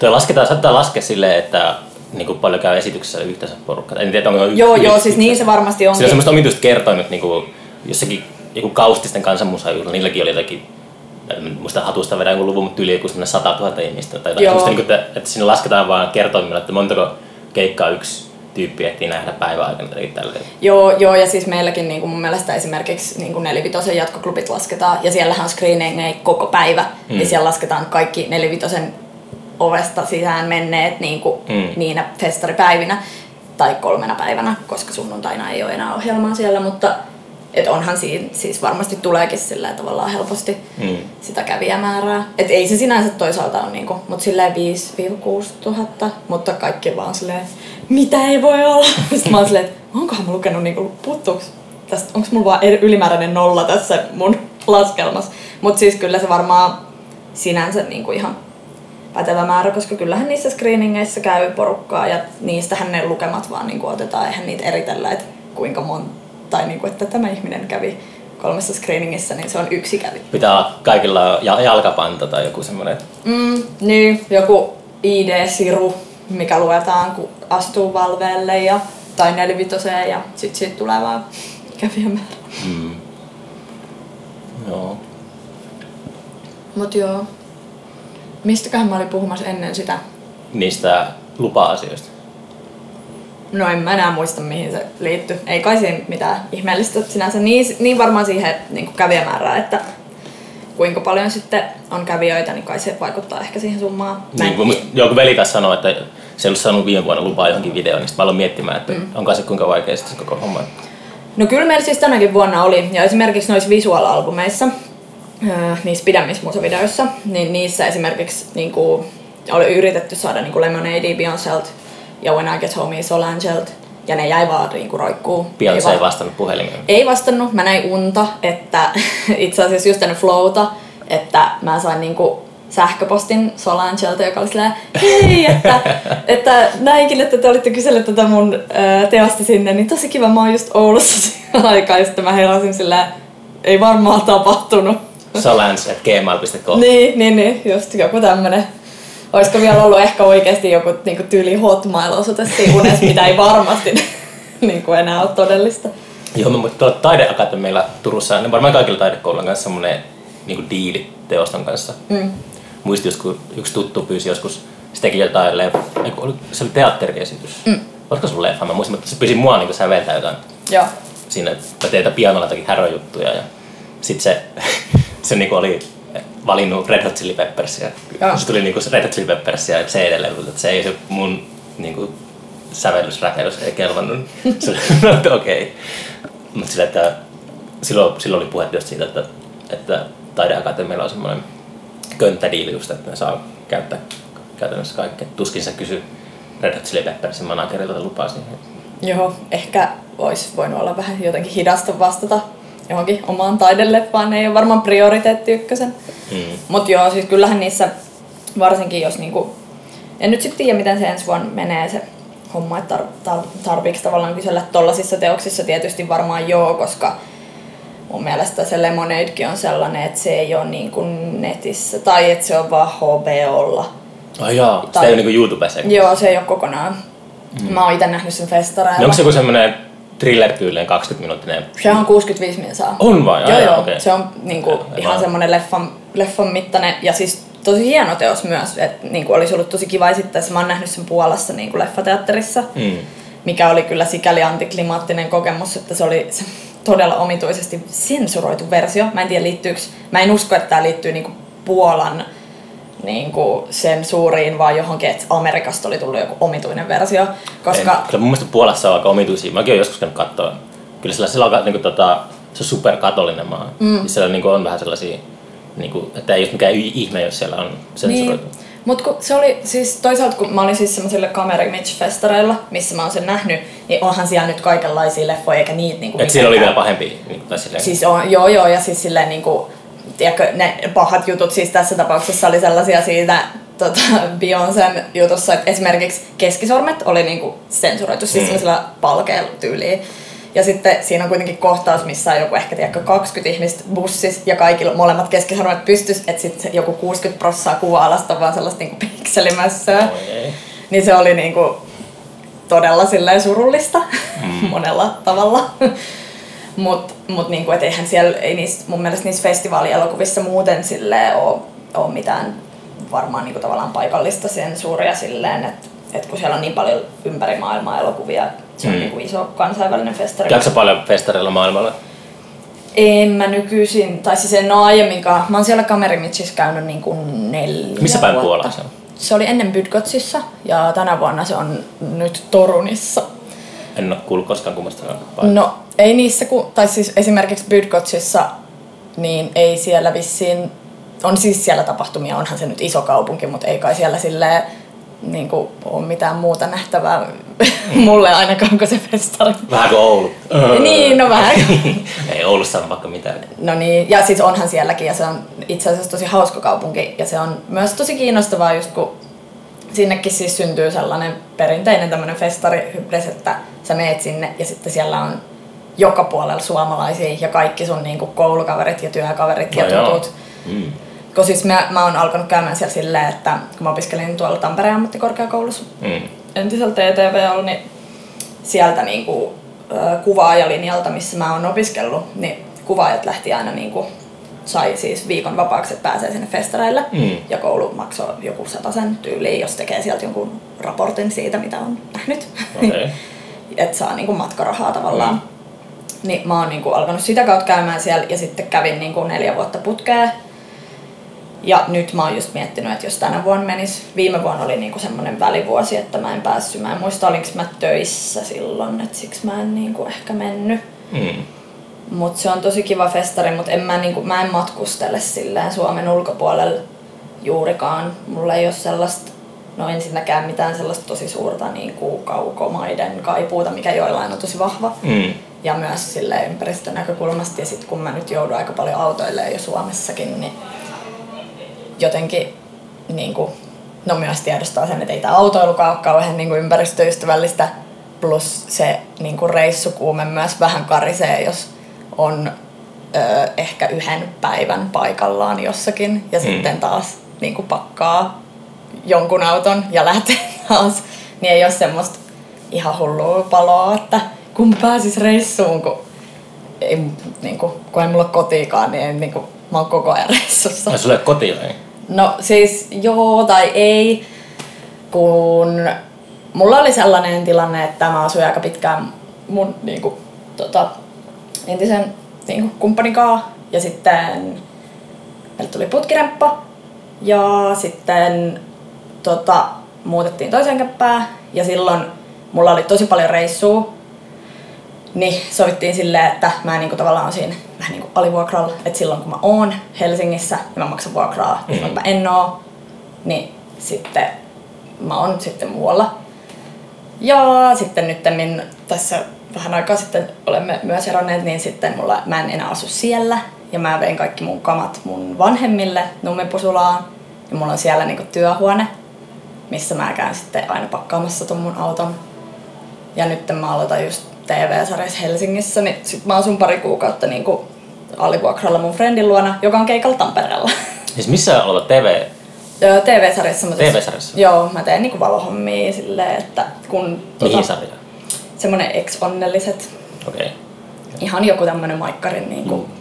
Toi lasketaan, saattaa laskea silleen, että niin kuin paljon käy esityksessä yhteensä porukkaa. En tiedä, onko y- joo yli- joo, siis niin se varmasti Sillä on onkin. semmoista omituista kertoimet, niin kuin jossakin joku kaustisten kansanmusajuilla, niilläkin oli jotakin muista hatusta vedä jonkun luvun, mutta yli joku semmoinen 100 000 ihmistä tai jotain. Niin kuin, että, että sinne lasketaan vaan kertoimilla, että montako keikkaa yksi tyyppi ehtii nähdä päivän aikana tai tälleen. Joo, joo, ja siis meilläkin niin kuin mun mielestä esimerkiksi niin kuin nelivitosen jatkoklubit lasketaan, ja siellähän on screeningeja koko päivä, mm. Mm. ja siellä lasketaan kaikki nelivitosen ovesta sisään menneet niin kuin Mm. mm. niinä festaripäivinä tai kolmena päivänä, koska sunnuntaina ei ole enää ohjelmaa siellä, mutta et onhan siinä, siis varmasti tuleekin sillä tavallaan helposti Mm. sitä kävijämäärää. Et ei se sinänsä toisaalta ole niinku, mutta silleen 5-6 tuhatta, mutta kaikki vaan silleen, mitä ei voi olla. Sitten mä oon silleen, että onkohan mä lukenut niinku, puuttuuks tästä, onko mulla vaan ylimääräinen nolla tässä mun laskelmassa. Mutta siis kyllä se varmaan sinänsä niinku ihan pätevä määrä, koska kyllähän niissä screeningeissä käy porukkaa ja niistähän ne lukemat vaan niinku otetaan, eihän niitä eritellä, että kuinka monta, tai niinku, että tämä ihminen kävi kolmessa screeningissä, niin se on yksi kävi. Pitää olla kaikilla ja- jalkapanta tai joku semmoinen. Mm, niin, joku ID-siru, mikä luetaan, kun astuu valveelle ja, tai nelivitoseen ja sit siitä tulee vaan kävijämäärä. Mm. Joo. Mut joo. Mistäköhän mä olin puhumassa ennen sitä? Niistä lupa-asioista. No en mä enää muista mihin se liittyy. Ei kai siinä mitään ihmeellistä sinänsä. Niin, niin varmaan siihen niin kävijämäärään, että kuinka paljon sitten on kävijöitä, niin kai se vaikuttaa ehkä siihen summaan. Niin, kun joku veli kanssa sanoi, että se ei ollut saanut viime vuonna lupaa johonkin videoon, niin sitten mä aloin miettimään, että mm. onko se kuinka vaikea sitten se koko homma. No kyllä meillä siis tänäkin vuonna oli, ja esimerkiksi noissa visuaalalbumeissa, öö, niissä pidemmissä musavideoissa, niin niissä esimerkiksi niin kuin, oli yritetty saada niin kuin Lemonade Beyoncélt ja When I Get Home Solange'lt, ja ne jäi vaan niin kuin roikkuu. Beyoncé Ei ei va- vastannut puhelimeen. Ei vastannut, mä näin unta, että itse asiassa just ennen Flowta, että mä sain niinku sähköpostin Solangelta, joka oli silleen, hei, että, että näinkin, että te olitte kyselleet tätä mun ää, teosta sinne, niin tosi kiva, mä oon just Oulussa aikaan, ja sitten mä heräsin silleen, ei varmaan tapahtunut. Solans.gmail.com. Niin, niin, niin, just joku tämmönen. Olisiko vielä ollut ehkä oikeasti joku niinku tyyli hotmail-osoite siinä unessa, mitä ei varmasti niinku enää ole todellista. Joo, muistan, tuolla taideakatemialla Turussa, niin varmaan kaikilla taidekouluilla kanssa semmoinen niin diili teoston kanssa. Mm. Muistin, joskus yksi tuttu pyysi joskus, se teki jotain leffa, se oli teatteriesitys. Mm. Oliko se leffa? Mä muistin, mutta se pyysi mua niin säveltää jotain Joo. siinä, mä tein pianolla jotakin häröjuttuja ja sit se, se niinku oli valinnut Red Hot Chili Peppersia. Se tuli niinku Red Hot Chili Peppersia CD-levyltä, että se ei se mun niinku sävellysrakennus ei kelvannut. Se no, okei. Mutta sillä, että silloin, silloin oli just siitä, että, että taideakatemialla on semmoinen könttädiili just, että ne saa käyttää käytännössä kaikkea. Tuskin se kysy Red Hot Chili Peppersin managerilta lupaa siihen. Joo, ehkä olisi voinut olla vähän jotenkin hidasta vastata johonkin omaan taideleppaan, ne ei ole varmaan prioriteetti ykkösen. Mm. Mutta joo, siis kyllähän niissä, varsinkin jos niinku, en nyt sitten tiedä miten se ensi vuonna menee se homma, että tar- tar- tarviiko tavallaan kysellä tollasissa teoksissa tietysti varmaan joo, koska mun mielestä se Lemonadekin on sellainen, että se ei ole niin kuin netissä, tai että se on vaan HBOlla. Ai sitä Tai- ei ole niinku YouTubessa. Joo, se ei ole kokonaan. Mm. Mä oon itse nähnyt sen festareilla. Niin onko se joku semmoinen thriller-tyylinen 20-minuuttinen? Se on 65 minsaa. On vai? Ai Joo, joo. okei. Se on niinku, Joo, ihan semmoinen leffan, leffan mittainen ja siis tosi hieno teos myös. Et, niinku, olisi ollut tosi kiva esittää se. Mä oon nähnyt sen Puolassa niinku, leffateatterissa, Mm. mikä oli kyllä sikäli antiklimaattinen kokemus, että se oli se todella omituisesti sensuroitu versio. Mä en tiedä liittyykö, mä en usko, että tämä liittyy niinku Puolan niinku sensuuriin, vaan johonkin, että Amerikasta oli tullut joku omituinen versio, koska... En, kyllä mun mielestä Puolassa on aika omituisia. Mäkin olen joskus käynyt katsoa. Kyllä sillä, sillä on aika, niinku, tota, se on superkatolinen maa. Mm. Siellä niinku, on vähän sellaisia, niinku, että ei ole mikään ihme, jos siellä on sensuroitu. Niin. Mutta kun se oli siis toisaalta, kun mä olin siis semmoisilla Kamerimage-festareilla, missä mä oon sen nähnyt, niin onhan siellä nyt kaikenlaisia leffoja, eikä niitä niinku Et siellä oli vielä pahempi. Tai silleen, Siis on, joo joo, ja siis silleen niinku, tiedätkö, ne pahat jutut siis tässä tapauksessa oli sellaisia siitä tota, Beyoncén jutussa, että esimerkiksi keskisormet oli niinku sensuroitu, siis Mm. semmoisella palkeella tyyliin. Ja sitten siinä on kuitenkin kohtaus, missä on joku ehkä tiedätkö, 20 ihmistä bussissa ja kaikilla molemmat keskisormet pystys, että sitten joku 60 prossaa kuva-alasta on vaan sellaista niinku pikselimässöä. Ei. Niin se oli niinku todella silleen surullista mm. monella tavalla. Mut, mut niinku, et eihän siellä, ei niissä, mun mielestä niissä festivaalielokuvissa muuten silleen oo mitään varmaan niinku tavallaan paikallista sensuuria silleen, että et kun siellä on niin paljon ympäri maailmaa elokuvia, se on Mm. niinku iso kansainvälinen festari. Käykö paljon festareilla maailmalla? En mä nykyisin, tai siis en oo aiemminkaan. Mä oon siellä Kamerimitsissa käynyt niinku neljä Missä päin vuotta. Puolaa se on? Se oli ennen Bydgotsissa ja tänä vuonna se on nyt Torunissa. En ole kuullut koskaan kummasta paikasta. No ei niissä, ku, tai siis esimerkiksi Bydgotsissa, niin ei siellä vissiin, on siis siellä tapahtumia, onhan se nyt iso kaupunki, mutta ei kai siellä silleen niin kuin, ole mitään muuta nähtävää mulle ainakaan kuin se festari. Vähän kuin Oulu. Niin, no vähän. ei Oulussa ole vaikka mitään. No niin, ja siis onhan sielläkin ja se on itse asiassa tosi hauska kaupunki ja se on myös tosi kiinnostavaa just kun sinnekin siis syntyy sellainen perinteinen tämmöinen festarihybris, että sä meet sinne ja sitten siellä on joka puolella suomalaisia ja kaikki sun niinku koulukaverit ja työkaverit ja No joo. tutut. Mm. Kun siis mä, mä oon alkanut käymään siellä silleen, että kun mä opiskelin tuolla Tampereen ammattikorkeakoulussa Mm. entisellä TTV niin sieltä niinku, kuvaajalinjalta, missä mä oon opiskellut, niin kuvaajat lähti aina niinku sai siis viikon vapaaksi, että pääsee sinne festareille. Mm. Ja koulu maksoi joku sen tyyliin, jos tekee sieltä jonkun raportin siitä, mitä on nähnyt. Okei. että saa niinku matkarahaa tavallaan. Mm. Niin mä oon niinku alkanut sitä kautta käymään siellä ja sitten kävin niinku neljä vuotta putkea. Ja nyt mä oon just miettinyt, että jos tänä vuonna menis, viime vuonna oli niinku semmoinen välivuosi, että mä en päässyt, mä en muista olinko mä töissä silloin, että siksi mä en niinku ehkä mennyt. Mm. Mut se on tosi kiva festari, mutta en mä, niinku, mä en matkustele silleen Suomen ulkopuolella juurikaan. Mulla ei ole sellaista, no ensinnäkään mitään sellaista tosi suurta niinku, kaukomaiden kaipuuta, mikä joillain on tosi vahva. Mm. Ja myös sille ympäristönäkökulmasta. Ja sitten kun mä nyt joudun aika paljon autoilemaan jo Suomessakin, niin jotenkin niin kuin, no myös tiedostaa sen, että ei tämä autoilukaan ole kauhean niin kuin ympäristöystävällistä. Plus se niin kuin reissukuume myös vähän karisee, jos on ö, ehkä yhden päivän paikallaan jossakin ja mm. sitten taas niin kuin pakkaa jonkun auton ja lähtee taas. Niin ei ole semmoista ihan hullua paloa, että kun pääsis reissuun, kun ei, niin kuin, kun ei mulla ole kotiikaan, niin, ei, niin kuin, mä oon koko ajan reissussa. Ai sulla ei kotia vai? No siis joo tai ei, kun mulla oli sellainen tilanne, että mä asuin aika pitkään mun niin kuin, tota, entisen niin kuin, kumppanikaa ja sitten meille tuli putkiremppa. Ja sitten tota, muutettiin toiseen käppään. Ja silloin mulla oli tosi paljon reissua. Niin sovittiin silleen, että mä niinku tavallaan on siinä vähän niinku alivuokralla, että silloin kun mä oon Helsingissä ja mä maksan vuokraa, mm. silloin kun mä en oo, niin sitten mä oon sitten muualla. Ja sitten nyt tässä vähän aikaa sitten olemme myös eronneet, niin sitten mulla, mä en enää asu siellä. Ja mä vein kaikki mun kamat mun vanhemmille Nummipusulaan. Ja mulla on siellä niinku työhuone, missä mä käyn sitten aina pakkaamassa ton mun auton. Ja nyt mä aloitan just TV-sarjassa Helsingissä, niin sit mä asun pari kuukautta niin kuin alivuokralla mun friendin luona, joka on keikalla Tampereella. Siis missä oleva TV? TV-sarjassa. Mä TV-sarjassa? Joo, mä teen niinku valohommia silleen, että kun... Mihin sarja? Semmonen ex-onnelliset. Okei. Okay. Ihan joku tämmönen maikkarin niinku... Mm.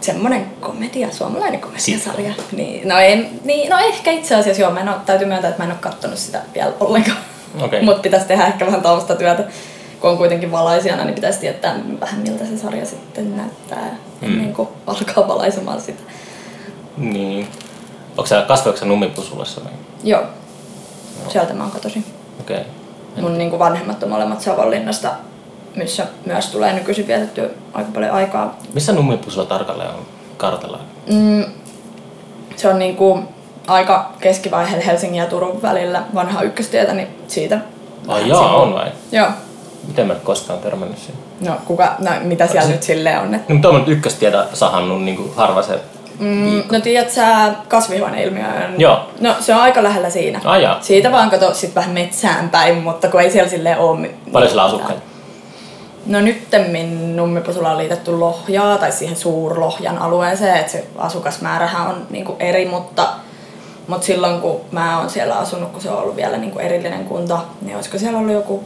Semmonen komedia, suomalainen komediasarja. Niin, no, ei, niin, no ehkä itse asiassa joo, mä en oo, täytyy myöntää, että mä en oo kattonut sitä vielä ollenkaan. Okay. Mutta pitäisi tehdä ehkä vähän taustatyötä kun on kuitenkin valaisijana, niin pitäisi tietää vähän miltä se sarja sitten näyttää mm. ennen kuin alkaa valaisemaan sitä. Niin. Onko sä, kasvoiko sä Nummipusulassa? Vai? Joo. Joo. Sieltä mä oon kotoisin. Okei. Okay. Mun niin kuin vanhemmat on molemmat Savonlinnasta, missä myös tulee nykyisin vietettyä aika paljon aikaa. Missä Nummipusula tarkalleen on kartalla? Mm, se on niin kuin aika keskivaiheella Helsingin ja Turun välillä vanha ykköstietä, niin siitä. Ai jaa, on vai? Joo. Miten mä koskaan törmännyt siihen? No, kuka, no mitä siellä se... nyt silleen on? Että... No, mutta on ykköstietä sahannut niin kuin harva se Mm, no tiedät sä kasvihuoneilmiön? Joo. No se on aika lähellä siinä. Ah, jaa. Siitä vaan kato sit vähän metsään päin, mutta kun ei siellä silleen ole... Paljon sillä asukkaita? No nyttemmin Nummipusula on liitetty Lohjaa tai siihen Suurlohjan alueeseen, että se asukasmäärähän on niinku eri, mutta, mutta silloin kun mä oon siellä asunut, kun se on ollut vielä niinku erillinen kunta, niin olisiko siellä ollut joku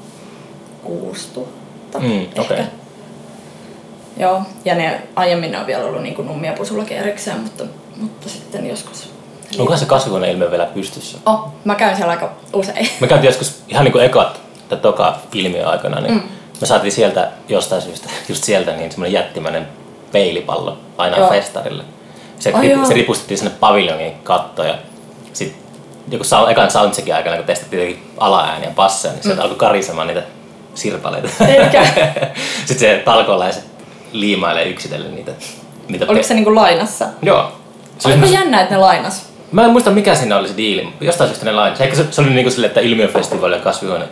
6000 mm, okay. Joo, ja ne aiemmin ne on vielä ollut niin nummia pusullakin erikseen, mutta, mutta sitten joskus. Onko se kasvihuoneilmiö vielä pystyssä? Oh, mä käyn siellä aika usein. Mä käyn joskus ihan niin kuin ekat tai toka ilmiö aikana, niin mm. me saatiin sieltä jostain syystä, just sieltä, niin semmoinen jättimäinen peilipallo aina joo. festarille. Se, oh, se ripustettiin sinne paviljonin kattoon ja sitten joku ekan soundcheckin aikana, kun testattiin alaääniä passeja, niin sieltä mm. alkoi karisemaan niitä sirpaleita. Eikä. Sitten se talkolaiset liimailee yksitellen niitä. niitä Oliko se niinku lainassa? Joo. Se Oliko oli jännä, että ne lainas? Mä en muista mikä siinä oli se diili, jostain syystä ne lainas. Ehkä se, se oli niinku silleen, että ilmiöfestivaali ja kasvihuone,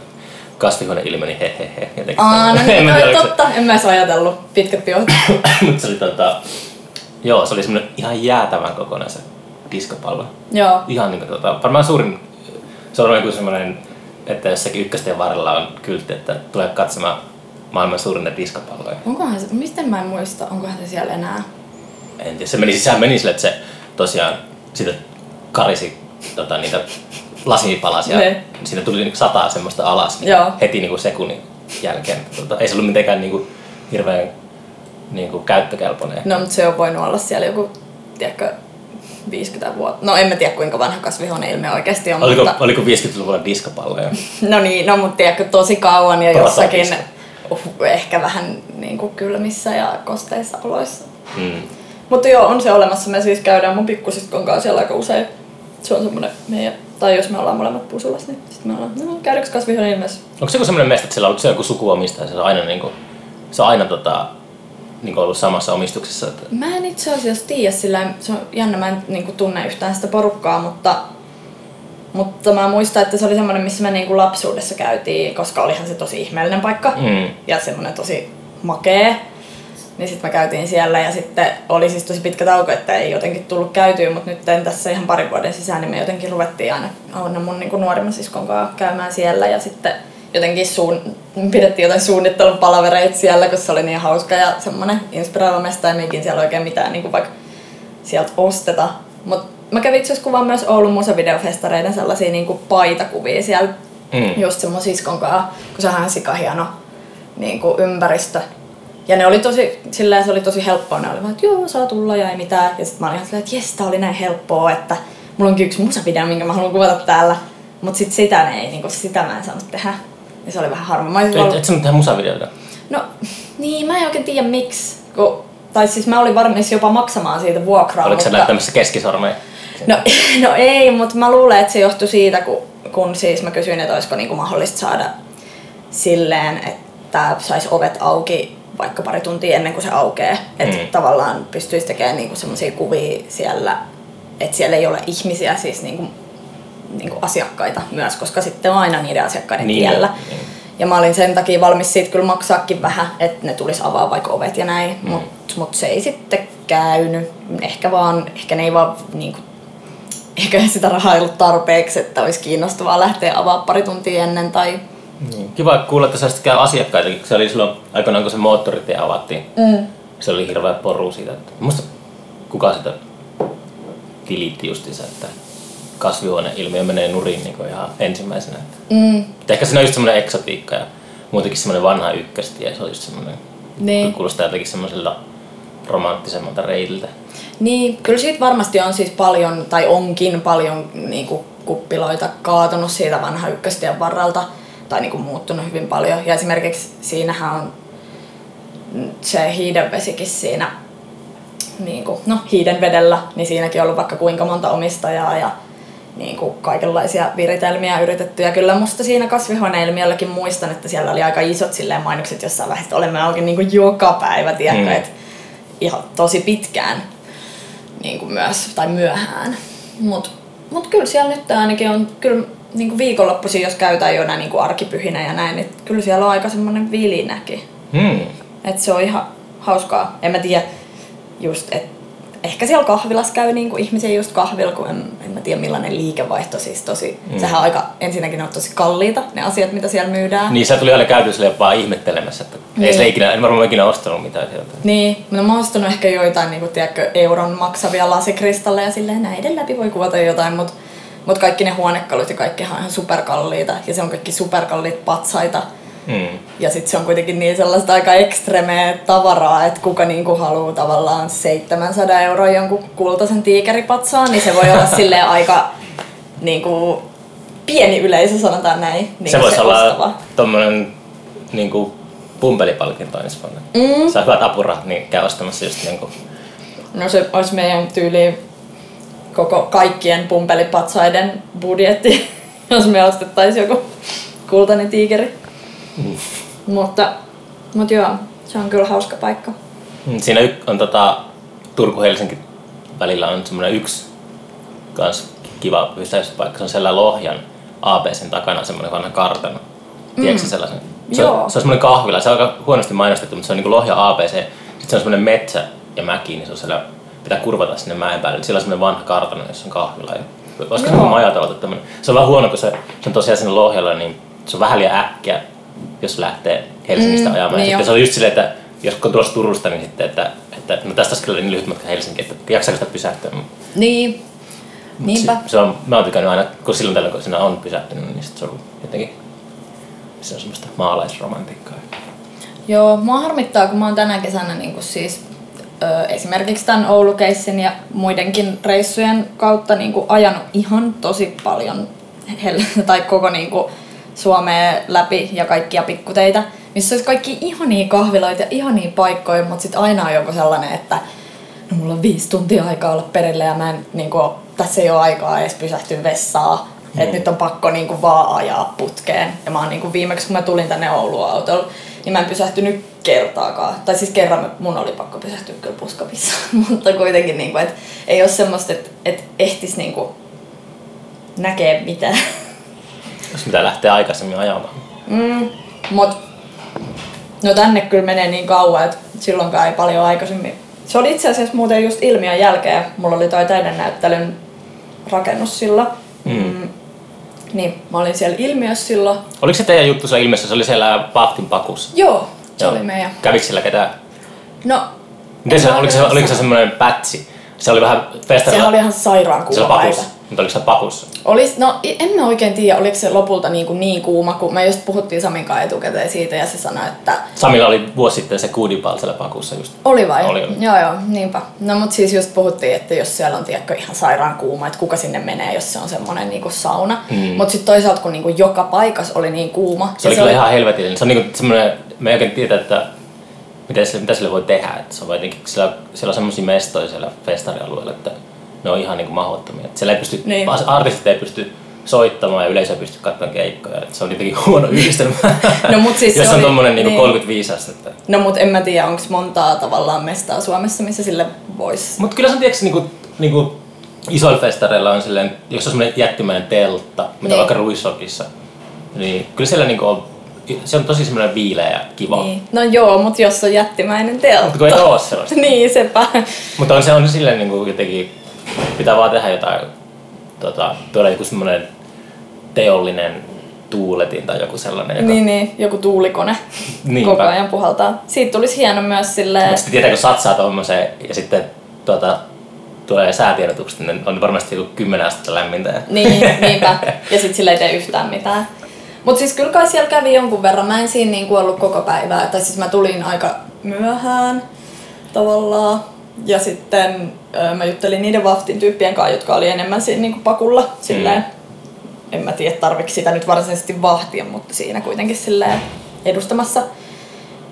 kasvihuone ilmiö, niin hehehe. Jotenkin Aa, no niin, no, totta. En mä edes ajatellut. Pitkät piot. Mutta se oli tota, joo, se oli semmoinen ihan jäätävän kokoinen se diskopallo. Joo. Ihan niinku tota, varmaan suurin, se on niinku semmoinen että jossakin ykkösten varrella on kyltti, että tulee katsomaan maailman suurinta diskopalloja. Onkohan se, mistä mä en muista, onkohan se siellä enää? En tiedä, se meni sisään meni sille, että se tosiaan sitä karisi tota, niitä lasipalasia. Ne. Siinä tuli niinku sataa semmoista alas niin Joo. heti niinku sekunnin jälkeen. Tota, ei se ollut mitenkään niinku hirveän niin kuin käyttökelpoinen. No, mutta se on voinut olla siellä joku, tiedätkö, 50 vuotta. No en mä tiedä kuinka vanha kasvihuone ilmiö oikeasti on, Oliko, mutta... oliko 50-luvulla diskopalloja? No niin, no mutta tiedätkö, tosi kauan ja Prototypista. jossakin uh, ehkä vähän niin kuin kylmissä ja kosteissa oloissa. Mm. Mutta joo, on se olemassa. Me siis käydään mun pikkusiskon kanssa siellä aika usein. Se on semmonen meidän, tai jos me ollaan molemmat pusulas, niin sitten me ollaan, no käydäänkö kasvihuone ilmeessä? Onko se joku semmoinen mesta, että siellä on joku sukuomistaja, se on aina, niin kuin, se on aina tota, niin kuin ollut samassa omistuksessa? Että... Mä en itse asiassa tiedä sillä, se on jännä, mä en niin kuin, tunne yhtään sitä porukkaa, mutta, mutta mä muistan, että se oli semmoinen, missä me niin kuin lapsuudessa käytiin, koska olihan se tosi ihmeellinen paikka Mm. ja semmoinen tosi makee. Niin sitten me käytiin siellä ja sitten oli siis tosi pitkä tauko, että ei jotenkin tullut käytyä, mutta nyt tässä ihan parin vuoden sisään niin me jotenkin ruvettiin aina, aina mun niin kuin nuorimman siskon kanssa käymään siellä ja sitten jotenkin suun, pidettiin jotain suunnittelupalavereita siellä, koska se oli niin hauska ja semmoinen inspiroiva mesta ja meikin siellä oikein mitään niin kuin vaikka sieltä osteta. Mutta mä kävin itse kuvaan myös Oulun musavideofestareiden sellaisia niin kuin paitakuvia siellä Mm. just sen mun siskon kanssa, kun se on ihan sika hieno niin kuin ympäristö. Ja ne oli tosi, silleen se oli tosi helppoa, ne oli vaan, että joo, saa tulla ja ei mitään. Ja sitten mä olin ihan silleen, että jes, tää oli näin helppoa, että mulla onkin yksi musavideo, minkä mä haluan kuvata täällä. Mut sit sitä ne ei, niinku, sitä mä en saanut tehdä. Ja se oli vähän harmi. Mä olisin Et, ollut- et sä tehdä musavideoita? No, niin, mä en oikein tiedä miksi. Kun, tai siis mä olin valmis jopa maksamaan siitä vuokraa. Oliko sä mutta... näyttämässä keskisormeja? No, no ei, mutta mä luulen, että se johtui siitä, kun, kun siis mä kysyin, että olisiko niinku mahdollista saada silleen, että saisi ovet auki vaikka pari tuntia ennen kuin se aukeaa. Että Mm. tavallaan pystyisi tekemään niinku semmoisia kuvia siellä, että siellä ei ole ihmisiä, siis niinku, niinku asiakkaita myös, koska sitten on aina niiden asiakkaiden Niin, tiellä. niin. Ja mä olin sen takia valmis siitä kyllä maksaakin vähän, että ne tulisi avaa vaikka ovet ja näin, mm. mutta mut se ei sitten käynyt. Ehkä vaan, ehkä ne ei vaan niinku, ehkä sitä rahaa ei ollut tarpeeksi, että olisi kiinnostavaa lähteä avaa pari tuntia ennen tai... Niin. Kiva kuulla, että sä sitten käy asiakkaita, se oli silloin aikoinaan, kun se moottoritie avattiin. Mm. Se oli hirveä poru siitä, että muista kuka sitä tilitti justiinsa, että kasvihuoneilmiö menee nurin niin kuin ihan ensimmäisenä. Että Mm. Ehkä siinä on just semmoinen eksotiikka ja muutenkin semmoinen vanha ykköstie, se on just semmoinen, Niin. kuulostaa jotenkin semmoiselta romanttisemmalta reitiltä. Niin, kyllä siitä varmasti on siis paljon, tai onkin paljon niin kuin kuppiloita kaatunut siitä vanha ykköstien varralta, tai niin kuin muuttunut hyvin paljon. Ja esimerkiksi siinähän on se hiidenvesikin siinä, niin kuin, no hiiden vedellä, niin siinäkin on ollut vaikka kuinka monta omistajaa ja niin kuin kaikenlaisia viritelmiä yritetty. Ja kyllä musta siinä kasvihuoneilmiölläkin muistan, että siellä oli aika isot silleen mainokset jossain vaiheessa, että olemme auki niin kuin joka päivä, tiedätkö, Mm. että ihan tosi pitkään niin kuin myös, tai myöhään. Mutta mut kyllä siellä nyt ainakin on, kyllä niin kuin viikonloppuisin, jos käytään jo näin niin kuin arkipyhinä ja näin, niin kyllä siellä on aika semmoinen vilinäkin. Hmm. Että se on ihan hauskaa. En mä tiedä just, että ehkä siellä kahvilassa käy niin kuin ihmisiä just kahvilla, kun en, en mä tiedä millainen liikevaihto siis tosi. Mm. Sehän on aika, ensinnäkin ne on tosi kalliita ne asiat, mitä siellä myydään. Niin se tuli aina käyty sille vaan ihmettelemässä, että niin. ei Niin. sille ikinä, en varmaan ikinä ostanut mitään sieltä. Niin, mutta mä oon ostanut ehkä joitain niin kuin, tiedätkö, euron maksavia lasikristalleja silleen näiden läpi voi kuvata jotain, mutta mut kaikki ne huonekalut ja kaikkihan on ihan superkalliita ja se on kaikki superkalliit patsaita. Hmm. Ja sitten se on kuitenkin niin sellaista aika ekstremeä tavaraa, että kuka niinku haluaa tavallaan 700 euroa jonkun kultaisen tiikeripatsaan, niin se voi olla silleen aika niinku, pieni yleisö, sanotaan näin. Niin se voisi olla ostava. tommonen niinku pumpelipalkinto ensi vuonna. Mm. Saa hyvät apurahat, niin käy ostamassa just niinku No se olisi meidän tyyli koko kaikkien pumpelipatsaiden budjetti, jos me ostettaisiin joku kultainen tiikeri. Mm. Mutta, mutta joo, se on kyllä hauska paikka. Mm, Siinä on tota, Turku-Helsinki välillä on semmoinen yksi kans kiva pysäyspaikka. Se on siellä Lohjan ABCn takana semmoinen vanha kartano. Tiedätkö mm. sellaisen? Se Joo. on, se on semmoinen kahvila. Se on aika huonosti mainostettu, mutta se on niin Lohja ABC. Sitten se on semmoinen metsä ja mäki, niin se on siellä, pitää kurvata sinne mäen päälle. Siellä on semmoinen vanha kartano, jossa on kahvila. Ja olisiko se Joo. majatalo tämmöinen. Se on vähän huono, kun se, se on tosiaan sinne Lohjalla, niin se on vähän liian äkkiä, jos lähtee Helsingistä Mm, ajamaan. Ja niin sitten se on just silleen, että jos on tulossa Turusta, niin sitten, että, että no tästä olisi kyllä niin lyhyt matka Helsinkiin, että jaksaako sitä pysähtyä. Niin, niinpä. Se, se on, mä oon tykännyt aina, kun silloin tällöin kun siinä on pysähtynyt, niin sit se on jotenkin se on semmoista maalaisromantiikkaa. Joo, mua harmittaa, kun mä oon tänä kesänä niin kuin siis ö, esimerkiksi tämän Oulukeissin ja muidenkin reissujen kautta niin kuin ajanut ihan tosi paljon hel- tai koko niin kuin Suomea läpi ja kaikkia pikkuteitä, missä olisi kaikki ihania kahviloita ja ihania paikkoja, mutta sitten aina on joku sellainen, että no mulla on viisi tuntia aikaa olla perille ja mä en, niin kuin, tässä ei ole aikaa edes pysähtyä vessaa. Mm. Että nyt on pakko niin kuin, vaan ajaa putkeen. Ja mä oon niin kuin, viimeksi, kun mä tulin tänne Oulun autolla, niin mä en pysähtynyt kertaakaan. Tai siis kerran mun oli pakko pysähtyä kyllä puskapissa. Mutta kuitenkin, niin kuin, että ei ole semmoista, että, että ehtis niin kuin, näkee mitään. Jos pitää lähteä aikaisemmin ajamaan. Mm, mut no tänne kyllä menee niin kauan, että silloinkaan ei paljon aikaisemmin. Se oli itse asiassa muuten just ilmiön jälkeen. Mulla oli toi näyttelyn rakennus silloin. Mm. Niin, mä olin siellä ilmiössä silloin. Oliko se teidän juttu se ilmiössä? Se oli siellä Pahtin pakussa? Joo, se Joo. oli meidän. Kävikö siellä ketään? No, Miten se, oliko, se, oliko se semmoinen pätsi? Se oli vähän festarilla. Se oli ihan sairaan kuuma päivä. Mutta oliko se pakussa? Olis, no en mä oikein tiedä, oliko se lopulta niin, kuin niin kuuma, kun me just puhuttiin Samin kanssa etukäteen siitä ja se sanoi, että... Samilla oli vuosi sitten se kuudipal siellä pakussa just. Oli vai? Oli, oli. Joo joo, niinpä. No mut siis just puhuttiin, että jos siellä on tiedätkö, ihan sairaan kuuma, että kuka sinne menee, jos se on semmoinen niin sauna. Mm. Mut sitten toisaalta kun niin kuin joka paikassa oli niin kuuma. Se oli se kyllä oli... ihan helvetillinen. Se on niin kuin semmoinen, me ei oikein tiedä, että miten se, mitä sille voi tehdä. Että se on jotenkin, siellä, siellä on semmoisia mestoja siellä festarialueella, että ne on ihan niin kuin mahdottomia. Että siellä ei pysty, niin. artistit ei pysty soittamaan ja yleisö ei pysty katsomaan keikkoja. Se on jotenkin huono yhdistelmä, no, mut siis jos on tommonen niin niin. 35 astetta. No mut en mä tiedä, onko montaa tavallaan mestaa Suomessa, missä sille voisi... Mut kyllä se on tietysti niinku, niinku isoilla festareilla on silleen, jos on semmoinen jättimäinen teltta, mitä niin. vaikka Ruissokissa, niin kyllä siellä niinku on se on tosi semmoinen viileä ja kiva. Niin. No joo, mutta jos on jättimäinen teltta. Mutta kun ei ole sellaista. niin, sepä. mutta on se on silleen niin kuin jotenkin, pitää vaan tehdä jotain, tota, tuoda joku semmoinen teollinen tuuletin tai joku sellainen. Joka... Niin, niin, joku tuulikone Niinpä. koko ajan puhaltaa. Siitä tulisi hieno myös silleen... Mutta sitten tietää, kun satsaa tuommoiseen ja sitten tuota, tulee säätiedotukset, niin on varmasti joku 10 astetta lämmintä. Niin, niinpä. Ja sitten sillä ei tee yhtään mitään. Mutta siis kyllä kai siellä kävi jonkun verran. Mä en siinä niin ollut koko päivää. Tai siis mä tulin aika myöhään tavallaan. Ja sitten mä juttelin niiden Waftin tyyppien kanssa, jotka oli enemmän siinä niin pakulla. Silleen, mm. En mä tiedä, tarviko sitä nyt varsinaisesti vahtia, mutta siinä kuitenkin silleen edustamassa.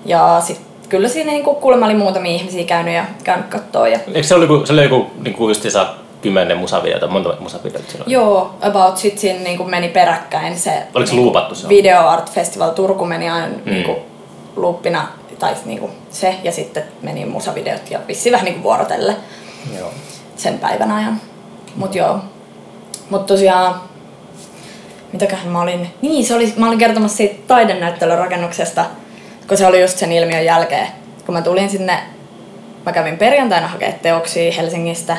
Ja sitten kyllä siinä niinku kuulemma oli muutamia ihmisiä käynyt ja käynyt kattoo. Ja... Eikö se ollut, se oli joku niinku justiinsa kymmenen musavideota, monta musavideota silloin? Joo, about sit siinä niin kuin meni peräkkäin se... Oliko se luupattu se? Video Art Festival Turku meni aina mm. niin kuin, luuppina, tai niin kuin se, ja sitten meni musavideot ja vissiin vähän niin kuin vuorotelle joo. sen päivän ajan. Mut joo. Mut tosiaan, mitäköhän mä olin... Niin, se oli, mä olin kertomassa siitä taidennäyttelyrakennuksesta, kun se oli just sen ilmiön jälkeen. Kun mä tulin sinne, mä kävin perjantaina hakemaan teoksia Helsingistä,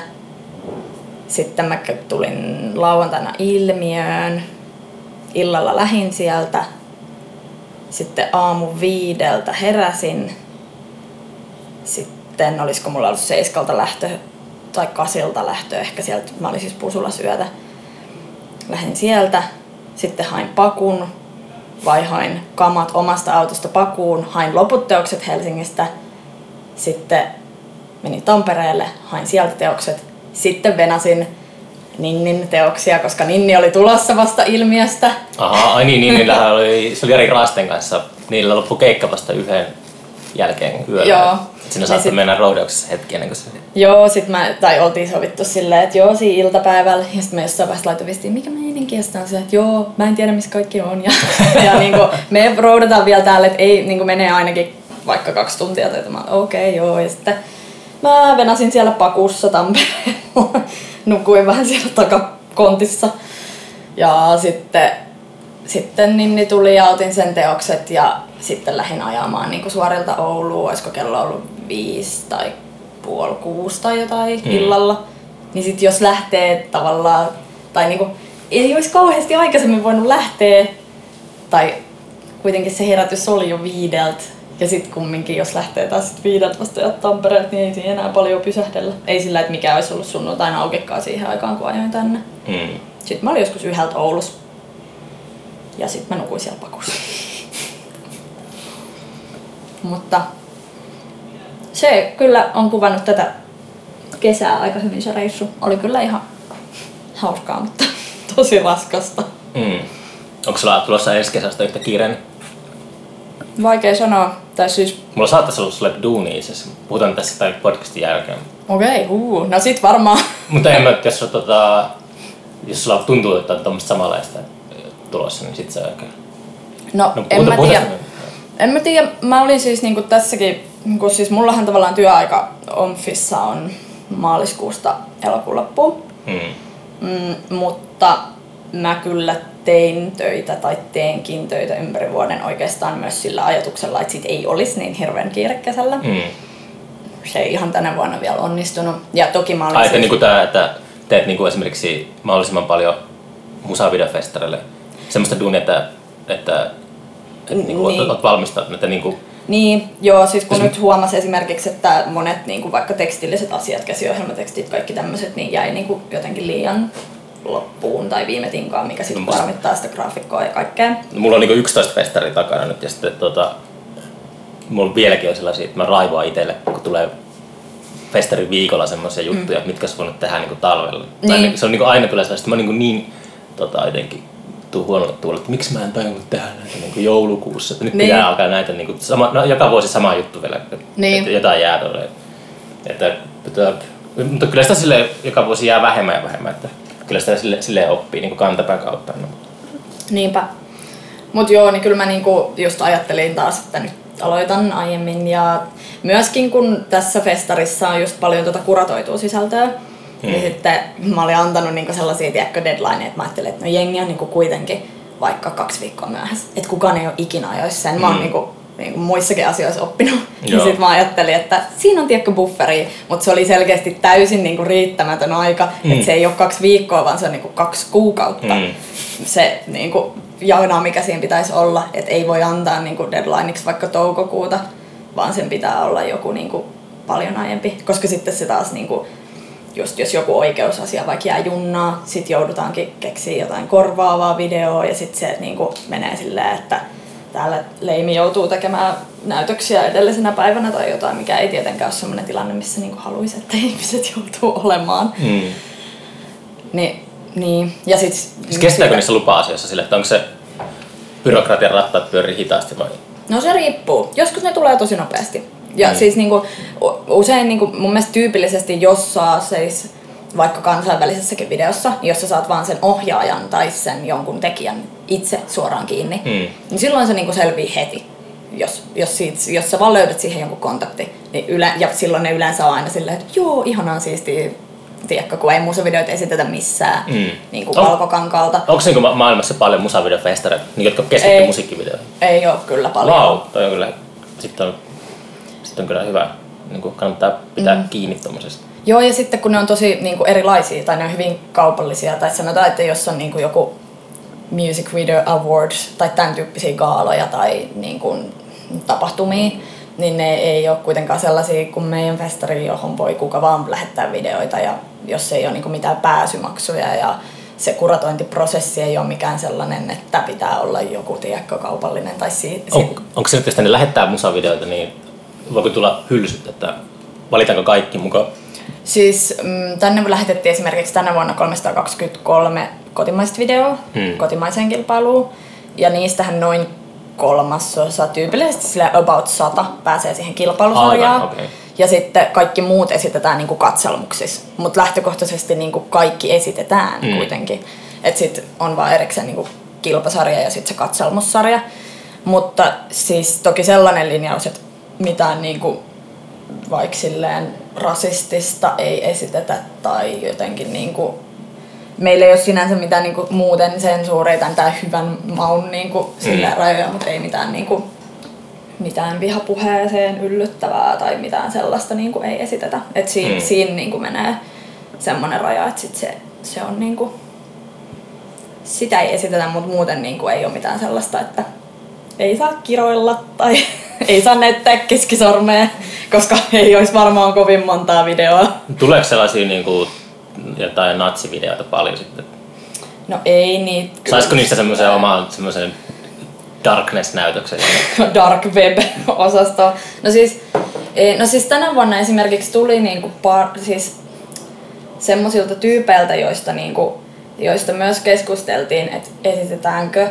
sitten mä tulin lauantaina ilmiöön. Illalla lähin sieltä. Sitten aamu viideltä heräsin. Sitten olisiko mulla ollut seiskalta lähtö tai kasilta lähtö ehkä sieltä. Mä olin siis pusulla syötä. Lähdin sieltä. Sitten hain pakun. Vaihoin kamat omasta autosta pakuun. Hain loput teokset Helsingistä. Sitten menin Tampereelle. Hain sieltä teokset sitten venasin Ninnin teoksia, koska Ninni oli tulossa vasta ilmiöstä. Aha, ai niin, Ninnillähän oli, se oli Jari Raasten kanssa, niillä loppui keikka vasta yhden jälkeen yöllä. Joo. Sinne saattoi sit... mennä roudauksessa hetki ennen kuin se... Joo, sit mä, tai oltiin sovittu silleen, että joo, siinä iltapäivällä, ja sitten me jossain vaiheessa laitoin viestiin, mikä meininki, ja sitten on se, että joo, mä en tiedä missä kaikki on, ja, ja niin kuin, me roudataan vielä täällä, että ei, niin kuin menee ainakin vaikka kaksi tuntia, tai mä okei, okay, joo, ja sitten Mä venasin siellä pakussa Tampereella. Nukuin vähän siellä takakontissa. Ja sitten, sitten Ninni tuli ja otin sen teokset ja sitten lähdin ajamaan niin suorilta Ouluun. Olisiko kello ollut viisi tai puoli kuusi tai jotain mm. illalla. Niin sitten jos lähtee tavallaan, tai niinku, ei olisi kauheasti aikaisemmin voinut lähteä, tai kuitenkin se herätys oli jo viideltä, ja sitten kumminkin, jos lähtee taas sit viideltä vasta ja Tampereelta, niin ei siinä enää paljon pysähdellä. Ei sillä, että mikä olisi ollut sunnuntaina aukekaan siihen aikaan, kun ajoin tänne. Mm. Sitten mä olin joskus yhdeltä Oulussa. Ja sitten mä nukuin siellä pakussa. Mutta se kyllä on kuvannut tätä kesää aika hyvin se reissu. Oli kyllä ihan hauskaa, mutta tosi raskasta. Mm. Onko sulla tulossa ensi kesästä yhtä kiireinen? Vaikea sanoa. Tai siis, Mulla saattaisi olla sulle duuni itse asiassa. Puhutaan tässä tämän podcastin jälkeen. okei, okay, uh, no sit varmaan. Mutta en mä, jos, sulla, tota, jos sulla tuntuu, että on tuommoista samanlaista tulossa, niin sit se on oikein. No, No, en mä tiedä. En mä tiedä, mä olin siis niinku tässäkin, kun siis mullahan tavallaan työaika Omfissa on maaliskuusta elokuun loppuun. Mm. Mm, mutta mä kyllä tein töitä tai teenkin töitä ympäri vuoden oikeastaan myös sillä ajatuksella, että sit ei olisi niin hirveän kiire kesällä. Mm. Se ei ihan tänä vuonna vielä onnistunut. Ja toki mä olin Ai, että siis- niinku tää, että teet niinku esimerkiksi mahdollisimman paljon musavideofestareille semmoista duunia, että, että, että niinku Niin. oot, oot valmistautunut, että niinku, Niin, joo, siis kun Jos- nyt huomasi esimerkiksi, että monet niin kuin vaikka tekstilliset asiat, käsiohjelmatekstit, kaikki tämmöiset, niin jäi niin kuin jotenkin liian loppuun tai viime tinkaan, mikä sitten No, tarvittaa sitä graafikkoa ja kaikkea. mulla on niinku 11 festaria takana nyt ja sitten tota, mulla vieläkin on sellaisia, että mä raivoan itselle, kun tulee festarin viikolla semmoisia juttuja, mm. mitkä olisi voinut tehdä niinku talvella. Tai Niin. niinku- se on niinku aina tulee sellaista, mä niinku niin tota, jotenkin tuu huonolle tuolle, että miksi mä en tajunnut tehdä näitä niinku joulukuussa, että nyt Niin. pitää alkaa näitä niinku, sama, no, joka vuosi sama juttu vielä, että, Niin. että jotain jää tuolle. Että, että, mutta kyllä sitä sille joka vuosi jää vähemmän ja vähemmän, että kyllä sitä sille, silleen oppii niinku kantapään kautta. No. Niinpä. Mut joo, niin kyllä mä niinku just ajattelin taas, että nyt aloitan aiemmin ja myöskin kun tässä festarissa on just paljon tuota kuratoitua sisältöä, mm. niin sitten mä olin antanut niinku sellaisia tiedätkö, deadlineja, että mä ajattelin, että no jengi on niinku kuitenkin vaikka kaksi viikkoa myöhässä. Että kukaan ei ole ikinä ajoissa sen. Mä oon Mm. niinku, niinku muissakin asioissa oppinut. Ja Joo. sitten mä ajattelin, että siinä on tiedätkö bufferi, mutta se oli selkeästi täysin niinku riittämätön aika. Mm. Että se ei ole kaksi viikkoa, vaan se on niinku kaksi kuukautta Mm. se niin kuin, jana, mikä siinä pitäisi olla, että ei voi antaa niin kuin deadlineiksi vaikka toukokuuta, vaan sen pitää olla joku niin kuin, paljon aiempi, koska sitten se taas niin kuin, just jos joku oikeusasia vaikka jää junnaa, sit joudutaankin keksiä jotain korvaavaa videoa ja sitten se niin kuin, menee silleen, että täällä Leimi joutuu tekemään näytöksiä edellisenä päivänä tai jotain, mikä ei tietenkään ole sellainen tilanne, missä niin haluaisi, että ihmiset joutuu olemaan. Mm. Niin, niin. Ja sit, Siis kestääkö niissä lupa-asioissa sille, että onko se byrokratian rattaat pyörii hitaasti vai? No se riippuu. Joskus ne tulee tosi nopeasti. Ja Mm. siis niinku, u- usein niinku, mun mielestä tyypillisesti, jos saa siis vaikka kansainvälisessäkin videossa, jos sä saat vaan sen ohjaajan tai sen jonkun tekijän itse suoraan kiinni, Mm. niin silloin se niinku selvii heti. Jos, jos, siitä, jos sä vaan löydät siihen jonkun kontakti, niin yle, ja silloin ne yleensä on aina silleen, että joo, ihanaa siistiä, tiedätkö, kun ei musavideoita esitetä missään Mm. niin kuin On- valkokankaalta. Onko niinku ma- maailmassa paljon musavideofestareita, niin jotka keskittyy Ei. musiikkivideoihin? Ei ole kyllä paljon. Wow, toi on kyllä, sitten on, sit on kyllä hyvä. Niin kuin kannattaa pitää mm. kiinni tommosesta. Joo, ja sitten kun ne on tosi niin kuin erilaisia tai ne on hyvin kaupallisia, tai sanotaan, että jos on niin kuin joku Music Video Awards tai tämän tyyppisiä gaaloja tai niin kuin, tapahtumia, niin ne ei ole kuitenkaan sellaisia kuin meidän festari, johon voi kuka vaan lähettää videoita, ja jos ei ole niin kuin mitään pääsymaksuja ja se kuratointiprosessi ei ole mikään sellainen, että pitää olla joku tiedätkö, kaupallinen tai si- On, onko se, että jos tänne lähettää musavideoita, niin voiko tulla hylsyt, että valitaanko kaikki mukaan? Siis mm, tänne lähetettiin esimerkiksi tänä vuonna 323 kotimaista videoa Hmm. kotimaiseen kilpailuun. Ja niistähän noin kolmasosa, tyypillisesti sillä about 100 pääsee siihen kilpailusarjaan. Aivan, okei. Ja sitten kaikki muut esitetään niinku katselmuksissa. Mutta lähtökohtaisesti niinku kaikki esitetään Mm. kuitenkin. Että sitten on vaan erikseen niinku kilpasarja ja sitten se katselmussarja. Mutta siis toki sellainen linjaus, että mitään niinku vaikka silleen rasistista ei esitetä tai jotenkin niinku meillä ei ole sinänsä mitään niinku muuten sensuureita tai hyvän maun niinku silleen Mm. rajoja, mutta ei mitään niinku mitään vihapuheeseen yllyttävää tai mitään sellaista niinku ei esitetä. Et siinä, Mm. siinä niinku menee semmoinen raja, että sit se, se on niinku, sitä ei esitetä, mutta muuten niinku ei ole mitään sellaista, että ei saa kiroilla tai ei saa näyttää keskisormea, koska ei olisi varmaan kovin montaa videoa. Tuleeko sellaisia niin kuin, jotain natsivideoita paljon sitten? No ei niitä. Saisiko niistä semmoisen oman semmoisen Darkness-näytökset. dark web-osasto. No siis, eh, no siis tänä vuonna esimerkiksi tuli niinku par, siis semmoisilta tyypeiltä, joista, niinku, joista myös keskusteltiin, että esitetäänkö,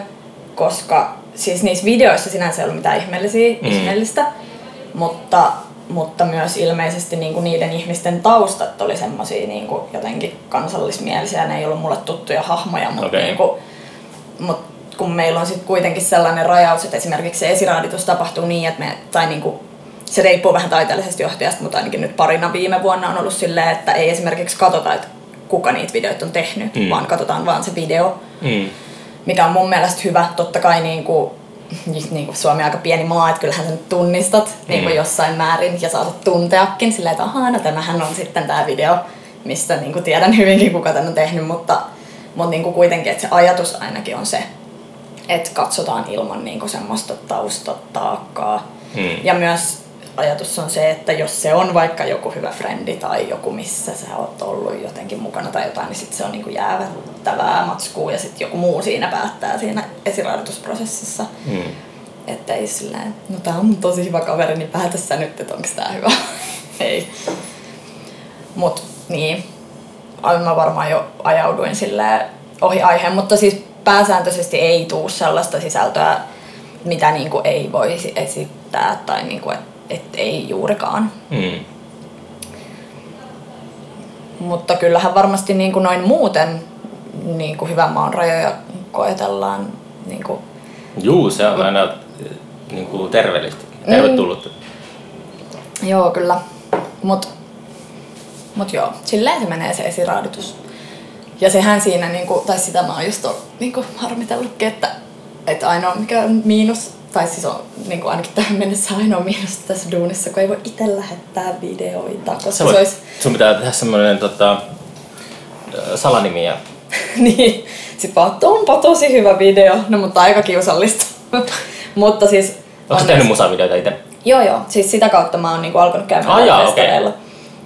koska siis niissä videoissa sinänsä ei ollut mitään ihmeellisiä, Mm. ihmeellistä, mutta, mutta myös ilmeisesti niinku niiden ihmisten taustat oli semmoisia niinku jotenkin kansallismielisiä, ne ei ollut mulle tuttuja hahmoja, mutta Okei. niinku, mut kun meillä on sitten kuitenkin sellainen rajaus, että esimerkiksi se esiraaditus tapahtuu niin, että me, tai niinku, se riippuu vähän taiteellisesta johtajasta, mutta ainakin nyt parina viime vuonna on ollut silleen, että ei esimerkiksi katsota, että kuka niitä videoita on tehnyt, mm. vaan katsotaan vaan se video, Mm. Mikä on mun mielestä hyvä. Totta kai niinku, niin kuin Suomi on aika pieni maa, että kyllähän sen tunnistat mm. niin kuin jossain määrin ja saatat tunteakin silleen, että ahaa, no tämähän on sitten tämä video, mistä niin kuin tiedän hyvinkin kuka tämän on tehnyt, mutta, mutta niin kuin kuitenkin, että se ajatus ainakin on se, että katsotaan ilman niin kuin semmoista taustataakkaa. Mm. Ja myös ajatus on se, että jos se on vaikka joku hyvä frendi tai joku, missä sä oot ollut jotenkin mukana tai jotain, niin sit se on niinku jäävättävää matskua ja sitten joku muu siinä päättää siinä esiraadotusprosessissa. Mm. Että ei silleen, no tää on mun tosi hyvä kaveri, niin päätä sä nyt, että onko tää hyvä. ei. Mut niin, mä varmaan jo ajauduin silleen ohi aiheen, mutta siis pääsääntöisesti ei tuu sellaista sisältöä, mitä niinku ei voisi esittää tai niinku, et, et ei juurikaan. Mm. Mutta kyllähän varmasti niinku noin muuten niinku hyvän maan rajoja koetellaan. Niinku, Juu, se on aina niin kuin terveellistä. Tervetullut. joo, kyllä. Mut, mut joo, silleen se menee se esiraaditus. Ja sehän siinä, niinku, tai sitä mä oon just niinku, harmitellutkin, että, että ainoa mikä on miinus, tai siis on niinku, ainakin tähän mennessä ainoa miinus tässä duunissa, kun ei voi itse lähettää videoita, koska se voit, olisi Sun pitää tehdä semmoinen tota, salanimi ja niin, sit vaan, että onpa tosi hyvä video, no mutta aika kiusallista. mutta siis... Onko onneksi- tehnyt musavideoita itse? Joo joo, siis sitä kautta mä oon niinku alkanut käymään Ah, jaa, festareilla.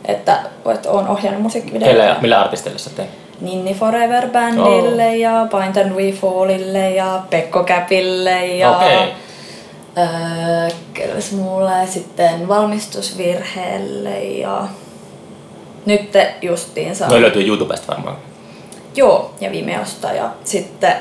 Että, että oon ohjannut musiikkivideoita. Kelle, millä artisteille sä teet? Ninni Forever Bandille oh. ja Paint and We Fallille ja Pekko Käpille ja... Okei. Öö, kelles mulle sitten valmistusvirheelle ja... Nyt justiinsa... Noi löytyy YouTubesta varmaan. Joo, ja Vimeosta ja sitten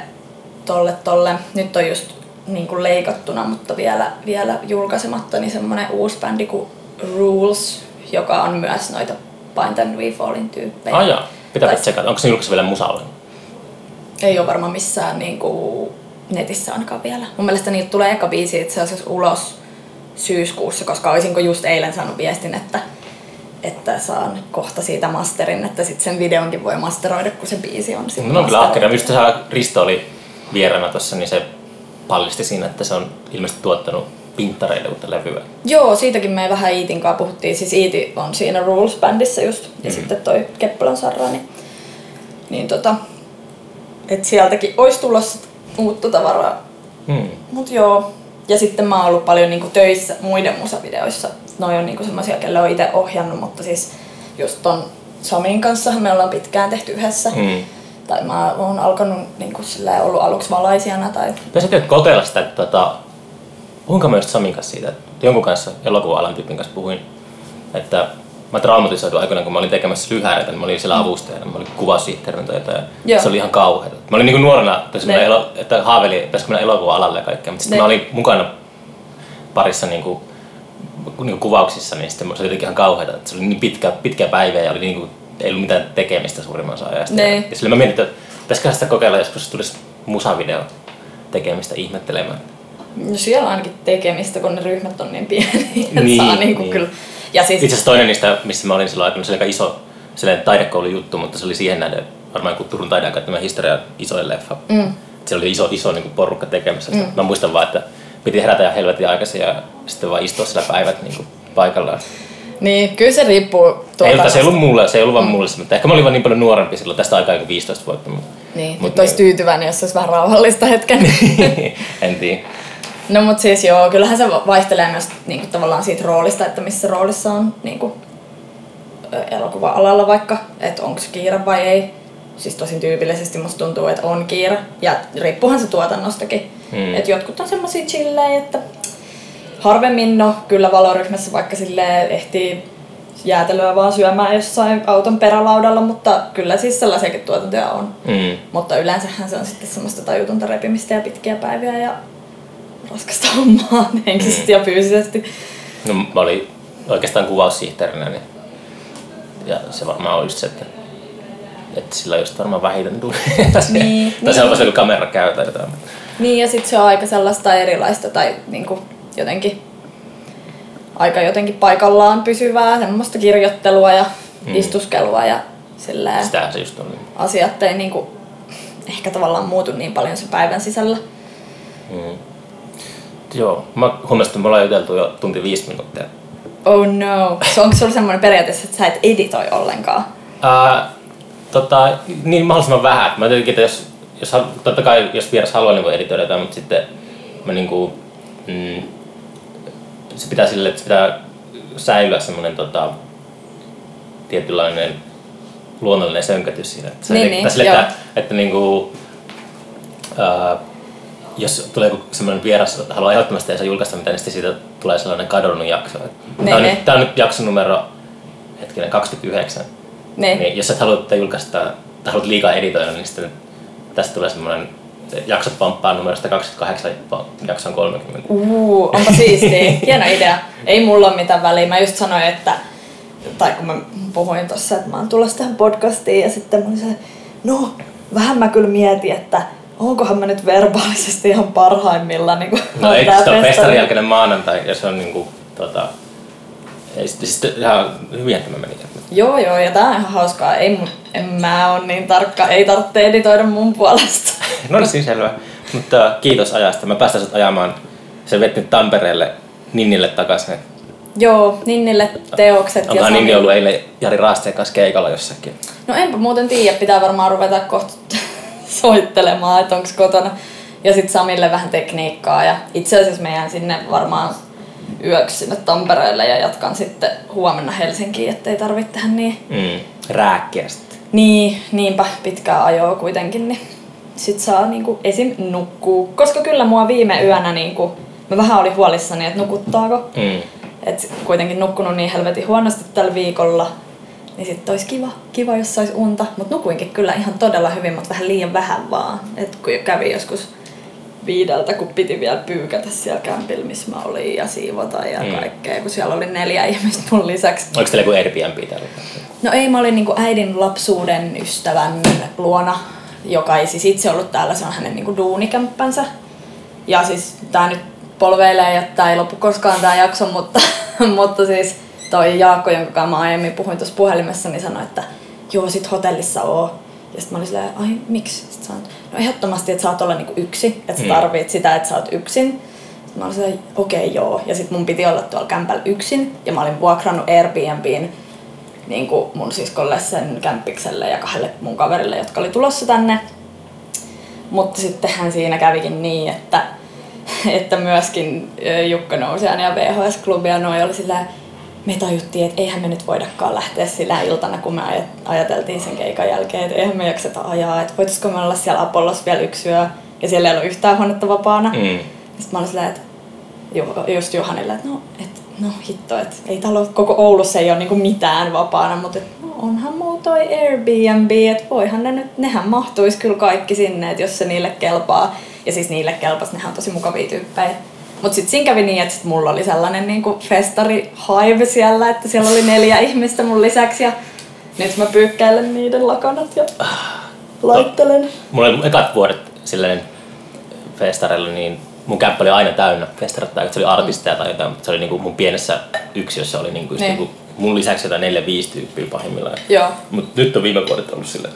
tolle tolle, nyt on just niin kuin leikattuna, mutta vielä, vielä julkaisematta, niin semmonen uusi bändi kuin Rules, joka on myös noita Paint and We Fallin tyyppejä. Ah jaa, pitääpä Tai- tsekata. Onko se julkaisu vielä musa Ei ole varmaan missään niin kuin netissä ainakaan vielä. Mun mielestä niiltä tulee eka biisi itse asiassa ulos syyskuussa, koska olisinko just eilen saanut viestin, että, että saan kohta siitä masterin, että sitten sen videonkin voi masteroida, kun se biisi on sitten No on kyllä ahkera. masteroitu. Just tässä Risto oli vieraana tuossa, niin se paljasti siinä, että se on ilmeisesti tuottanut pinttareille uutta levyä. Joo, siitäkin me vähän Iitin kanssa puhuttiin. Siis Iiti on siinä Rules-bändissä just. Ja Mhm. sitten toi Keppelän Sarra, niin, niin tota, et sieltäkin olisi tulossa uutta tavaraa. Hmm. Mut joo. Ja sitten mä oon ollut paljon niinku töissä muiden musavideoissa. Noi on niinku semmosia, kelle on itse ohjannut, mutta siis just ton Samin kanssa me ollaan pitkään tehty yhdessä. Hmm. Tai mä oon alkanut niinku silleen ollut aluksi valaisijana tai Pitäisikö kokeilla sitä, että tota, puhuinko just Samin kanssa siitä, että jonkun kanssa, elokuva-alan tyypin kanssa puhuin, että mä traumatisoiduin aikoinaan, kun mä olin tekemässä lyhääreitä, niin mä olin siellä avustajana, mä olin kuvaussihteerinä tai jotain. Joo. Se oli ihan kauheata. Mä olin niinku nuorena, että, Ne. elo, että haaveili, että pitäisikö mennä elokuva-alalle ja kaikkea, mutta sitten mä olin mukana parissa niinku, niinku kuvauksissa, niin sitten se oli jotenkin ihan kauheata, että se oli niin pitkä, pitkä päivä ja oli niinku, ei ollut mitään tekemistä suurimman osa ajasta. Ne. Ja sillä mä mietin, että pitäisikö sitä kokeilla joskus, jos tulisi musavideo tekemistä ihmettelemään. No siellä on ainakin tekemistä, kun ne ryhmät on niin pieniä, että Niin, saa niinku niin. kyllä. Ja siis, Itse asiassa toinen niistä, missä mä olin silloin aikana, se oli aika iso sellainen taidekoulujuttu, mutta se oli siihen nähden varmaan Turun taideakatemia historia isoin leffa. Mm. Siellä oli iso, iso niin kuin porukka tekemässä sitä. Mä muistan vaan, että piti herätä ja helvetin aikaisin ja sitten vaan istua siellä päivät niin kuin paikallaan. niin kyllä se riippuu Ei, mutta se ei ollut mulle, se ei ollut vaan mulle, se, mutta ehkä mä olin vaan niin paljon nuorempi silloin, tästä aikaa kuin 15 vuotta. Mutta Niin, Mut nyt olisi niin. tyytyväinen, jos olisi vähän rauhallista hetken. en tiedä. No mut siis joo, kyllähän se vaihtelee myös niinku, tavallaan siitä roolista, että missä roolissa on niinku, ö, elokuva-alalla vaikka, että onko kiire vai ei. siis tosi tyypillisesti musta tuntuu, että on kiire. Ja riippuuhan se tuotannostakin. Mm. Mm. Että jotkut on semmosia chillejä, että harvemmin no kyllä valoryhmässä vaikka sille ehtii jäätelöä vaan syömään jossain auton perälaudalla, mutta kyllä siis sellaisiakin tuotantoja on. Mm. Mutta yleensähän se on sitten semmoista tajutonta repimistä ja pitkiä päiviä ja raskasta hommaa henkisesti ja fyysisesti. No, mä olin oikeastaan kuvaussihteerinä, niin ja se varmaan on just se, että, että sillä on just varmaan vähiten tuli. Niin, tai se niin. on vasta joku kamera käy tai jotain. Niin ja sitten se on aika sellaista erilaista tai niinku jotenkin aika jotenkin paikallaan pysyvää semmoista kirjoittelua ja Mm. mm. istuskelua ja silleen Sitähän se just on. asiat ei niinku ehkä tavallaan muutu niin paljon sen päivän sisällä. Mm. Joo, mä huomasin, että me ollaan juteltu jo tunti viisi minuuttia. Oh no. So onko sulla semmoinen periaatteessa, että sä et editoi ollenkaan? Ää, tota, niin mahdollisimman vähän. Mä tietenkin, että jos, jos, totta kai jos vieras haluaa, niin voi editoida jotain, mutta sitten mä niinku, mm, se pitää sille, että se pitää säilyä semmoinen tota, tietynlainen luonnollinen sönkätys siinä. Että se, Niin, niin, sille, joo. että, että niinku, ää, jos tulee joku semmoinen vieras, että haluaa ehdottomasti ei saa julkaista mitään, niin siitä tulee sellainen kadonnut jakso. Tämä on, nyt, tää on nyt jakso numero hetkinen, 29. Niin. Niin, jos et halua tätä julkaista tai haluat liikaa editoida, niin sitten tästä tulee semmoinen jaksot pamppaa numerosta 28 jakson 30. Uu, onpa siistiä. Hieno idea. Ei mulla ole mitään väliä. Mä just sanoin, että, tai kun mä puhuin tossa, että mä oon tulossa tähän podcastiin ja sitten mä olin se, no vähän mä kyllä mietin, että onkohan mä nyt verbaalisesti ihan parhaimmillaan. Niin No eikö sitä ole festarin jälkeinen maanantai, ja se on niinku, tota, ei, siis ihan hyvin tämä meni. Joo, joo, ja tää on ihan hauskaa. Ei, en mä on niin tarkka, ei tarvitse editoida mun puolesta. No niin, selvä. Mutta kiitos ajasta. Mä päästän sut ajamaan. Se veti nyt Tampereelle Ninnille takaisin. joo, Ninnille teokset Onkohan Sami- Ninni ollut eilen Jari Raasteen kanssa keikalla jossakin? No enpä muuten tiedä, pitää varmaan ruveta kohta soittelemaan, että onko kotona. Ja sitten Samille vähän tekniikkaa ja itse asiassa mä jään sinne varmaan yöksi sinne Tampereelle ja jatkan sitten huomenna Helsinkiin, ettei tarvitse tehdä niin. Mm. Rääkkiä sitten. Niin, niinpä pitkää ajoa kuitenkin, niin sit saa niinku esim. nukkuu. Koska kyllä mua viime yönä niinku, mä vähän olin huolissani, että nukuttaako. Mm. Et kuitenkin nukkunut niin helvetin huonosti tällä viikolla, niin sitten olisi kiva, kiva, jos sais unta. Mutta nukuinkin kyllä ihan todella hyvin, mutta vähän liian vähän vaan. Et kun kävi joskus viideltä, kun piti vielä pyykätä siellä kämpillä, missä mä olin ja siivota ja Mm. mm. kaikkea, kun siellä oli neljä ihmistä mun lisäksi. Oliko teillä joku Airbnb täällä? No ei, mä olin niinku äidin lapsuuden ystävän luona, joka ei siis itse ollut täällä, se on hänen niinku duunikämppänsä. Ja siis tää nyt polveilee ja tää ei lopu koskaan tää jakso, mutta, mutta siis toi Jaakko, jonka kanssa mä aiemmin puhuin tuossa puhelimessa, niin sanoi, että joo, sit hotellissa oo. Ja sitten mä olin silleen, ai miksi? Sitten sanoin, no ehdottomasti, että saat olla niinku yksi, että sä Mm. tarvit sitä, että sä oot yksin. Sitten mä olin silleen, okei okay, joo. Ja sitten mun piti olla tuolla kämpällä yksin. Ja mä olin vuokrannut Airbnbin niin kuin mun siskolle sen kämppikselle ja kahdelle mun kaverille, jotka oli tulossa tänne. Mutta sittenhän siinä kävikin niin, että, että myöskin Jukka Nousiainen ja VHS-klubi ja noi oli sillä me tajuttiin, että eihän me nyt voidakaan lähteä sillä iltana, kun me aj- ajateltiin sen keikan jälkeen, että eihän me jakseta ajaa, että voitaisiko me olla siellä Apollos vielä yksi yö, ja siellä ei ollut yhtään huonetta vapaana. Mm. Sitten mä olin silleen, että Ju- just Juhanille, että no, et, no hitto, että ei ole, koko Oulussa ei ole niinku mitään vapaana, mutta et, no, onhan muu toi Airbnb, että voihan ne nyt, nehän mahtuis kyllä kaikki sinne, että jos se niille kelpaa. Ja siis niille kelpas, nehän on tosi mukavia tyyppejä. Mutta sitten siinä kävi niin, että sit mulla oli sellainen niinku festari hive siellä, että siellä oli neljä ihmistä mun lisäksi ja nyt mä pyykkäilen niiden lakanat ja laittelen. Mulla oli ekat vuodet silleen festareilla, niin mun kämppä oli aina täynnä festarit, tai se oli artisteja tai jotain, mutta se oli niinku mun pienessä yksiössä oli niinku, just Niin. niinku mun lisäksi jotain neljä viisi tyyppiä pahimmillaan. Joo. Mutta nyt on viime vuodet ollut silleen,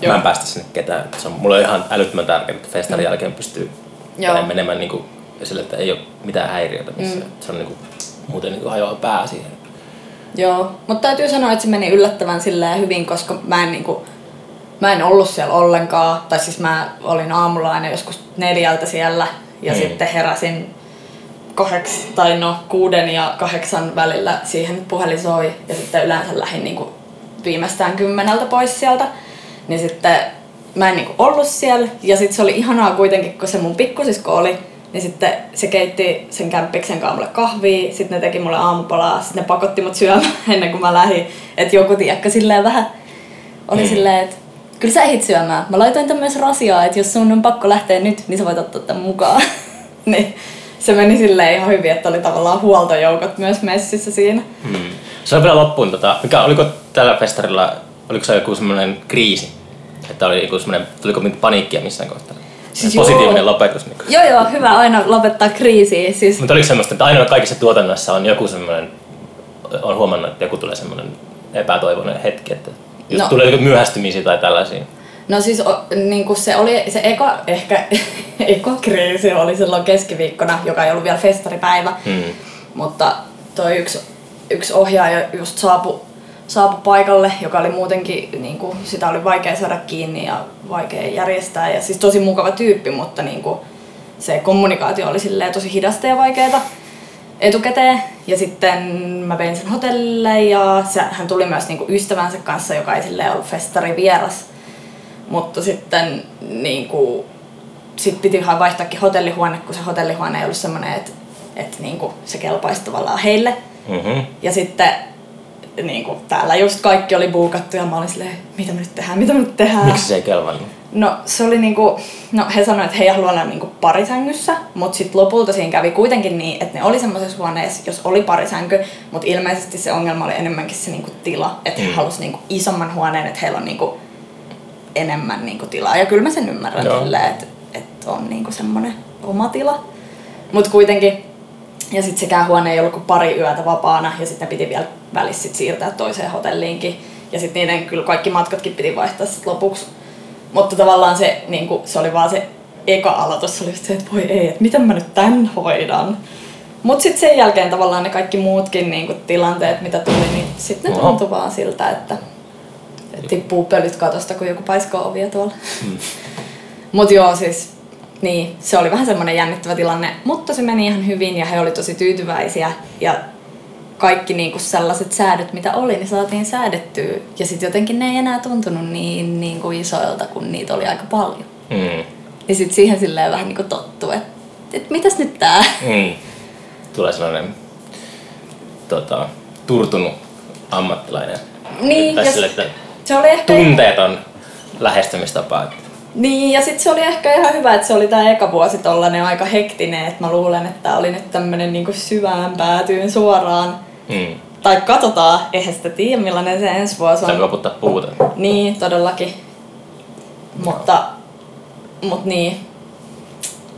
Joo. mä en päästä sinne ketään. Se on, mulla on ihan älyttömän tärkeää, että festarin jälkeen pystyy Mm. Joo. menemään niinku, sille, että ei ole mitään häiriötä missään. Mm. Se on niinku, muuten niinku hajoaa pää siihen. Joo, mutta täytyy sanoa, että se meni yllättävän silleen hyvin, koska mä en, niinku, mä en ollut siellä ollenkaan. Tai siis mä olin aamulla aina joskus neljältä siellä ja Mm. sitten heräsin kahdeks, tai no kuuden ja kahdeksan välillä siihen puhelin soi ja sitten yleensä lähdin niinku viimeistään kymmeneltä pois sieltä. Niin sitten mä en niinku ollut siellä. Ja sitten se oli ihanaa kuitenkin, kun se mun pikkusisko oli. Niin sitten se keitti sen kämppiksen kanssa mulle kahvia, sitten ne teki mulle aamupalaa, sitten ne pakotti mut syömään ennen kuin mä lähdin. Että joku tiedäkö silleen vähän oli mm. silleen, että kyllä sä ehdit syömään. Mä laitoin tämän myös rasiaa, että jos sun on pakko lähteä nyt, niin sä voit ottaa tämän mukaan. niin se meni silleen ihan hyvin, että oli tavallaan huoltojoukot myös messissä siinä. Mm. Se on vielä loppuun, tota, mikä, oliko tällä festarilla, oliko se joku semmoinen kriisi? Että oli joku semmoinen, tuliko paniikkia missään kohtaa? Siis positiivinen joo. lopetus. Niin joo, joo, hyvä aina lopettaa kriisiä. Siis... Mutta oliko semmoista, että aina kaikissa tuotannoissa on joku semmoinen, on huomannut, että joku tulee semmoinen epätoivoinen hetki, että no. tulee myöhästymisiä tai tällaisia. No siis niin kuin se oli se eka, ehkä eka kriisi oli silloin keskiviikkona, joka ei ollut vielä festaripäivä. Hmm. Mutta toi yksi, yksi ohjaaja just saapui saapu paikalle, joka oli muutenkin, niin kuin, sitä oli vaikea saada kiinni ja vaikea järjestää. Ja siis tosi mukava tyyppi, mutta niin kuin, se kommunikaatio oli silleen tosi hidasta ja vaikeaa etukäteen. Ja sitten mä vein sen hotellille ja se, hän tuli myös niinku ystävänsä kanssa, joka ei silleen ollut festari vieras. Mutta sitten niinku, sit piti ihan vaihtaakin hotellihuone, kun se hotellihuone ei ollut semmoinen, että et niinku, se kelpaisi tavallaan heille. Mm-hmm. Ja sitten niinku, täällä just kaikki oli buukattu ja mä olin silleen, mitä me nyt tehdään, mitä me nyt tehdään. Miksi se ei kelvannut? No se oli niinku, no he sanoivat, että he ei halua olla niinku parisängyssä, mutta sitten lopulta siinä kävi kuitenkin niin, että ne oli semmoisessa huoneessa, jos oli parisänky, mutta ilmeisesti se ongelma oli enemmänkin se niinku tila, että he mm. halusivat niinku isomman huoneen, että heillä on niinku enemmän niinku tilaa. Ja kyllä mä sen ymmärrän että, että on niinku semmoinen oma tila. Mutta kuitenkin, ja sitten sekään huone ei ollut kuin pari yötä vapaana, ja sitten piti vielä välissä sit siirtää toiseen hotelliinkin. Ja sitten niiden kyllä kaikki matkatkin piti vaihtaa sit lopuksi mutta tavallaan se, niin kuin, se oli vaan se eka aloitus, oli se, että voi ei, että miten mä nyt tän hoidan. Mutta sitten sen jälkeen tavallaan ne kaikki muutkin niin kuin, tilanteet, mitä tuli, niin sitten ne tuntui vaan siltä, että, tippuu pölyt katosta, kun joku paiskoo ovia tuolla. Hmm. Mutta joo, siis niin, se oli vähän semmoinen jännittävä tilanne, mutta se meni ihan hyvin ja he oli tosi tyytyväisiä. Ja kaikki niinku sellaiset säädöt, mitä oli, niin saatiin säädettyä. Ja sitten jotenkin ne ei enää tuntunut niin, niin kuin isoilta, kun niitä oli aika paljon. Mm. Ja sitten siihen silleen vähän niinku tottu, että et mitäs nyt tää? Mm. Tulee sellainen tota, turtunut ammattilainen. Niin, ja sille, että se oli ehkä... tunteeton lähestymistapa. Niin, ja sitten se oli ehkä ihan hyvä, että se oli tämä eka vuosi tollanen aika hektinen, että mä luulen, että tämä oli nyt tämmönen niinku syvään päätyyn suoraan Mm. Tai katsotaan, eihän sitä tiedä millainen se ensi vuosi on. Loputtaa puuta. Niin, todellakin. Mutta, mutta niin.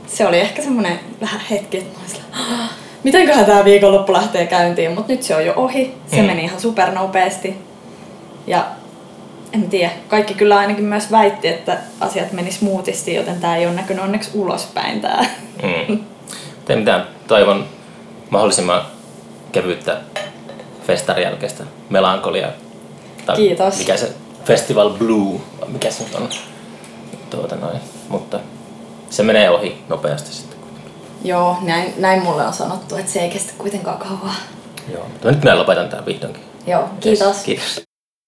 Se oli ehkä semmoinen vähän hetki, että mä olin mitenköhän tämä viikonloppu lähtee käyntiin, mutta nyt se on jo ohi. Se mm. meni ihan supernopeasti. Ja en tiedä, kaikki kyllä ainakin myös väitti, että asiat meni smoothisti, joten tämä ei ole näkynyt onneksi ulospäin tää. Mm. Tee mitään, toivon mahdollisimman kevyttä festarin jälkeistä melankoliaa. Tai Kiitos. Mikä se Festival Blue, mikä se nyt on. Tuota noin. Mutta se menee ohi nopeasti sitten. Joo, näin, näin mulle on sanottu, että se ei kestä kuitenkaan kauan. Joo, mutta nyt minä lopetan tämän vihdoinkin. Joo, kiitos. Yes, kiitos.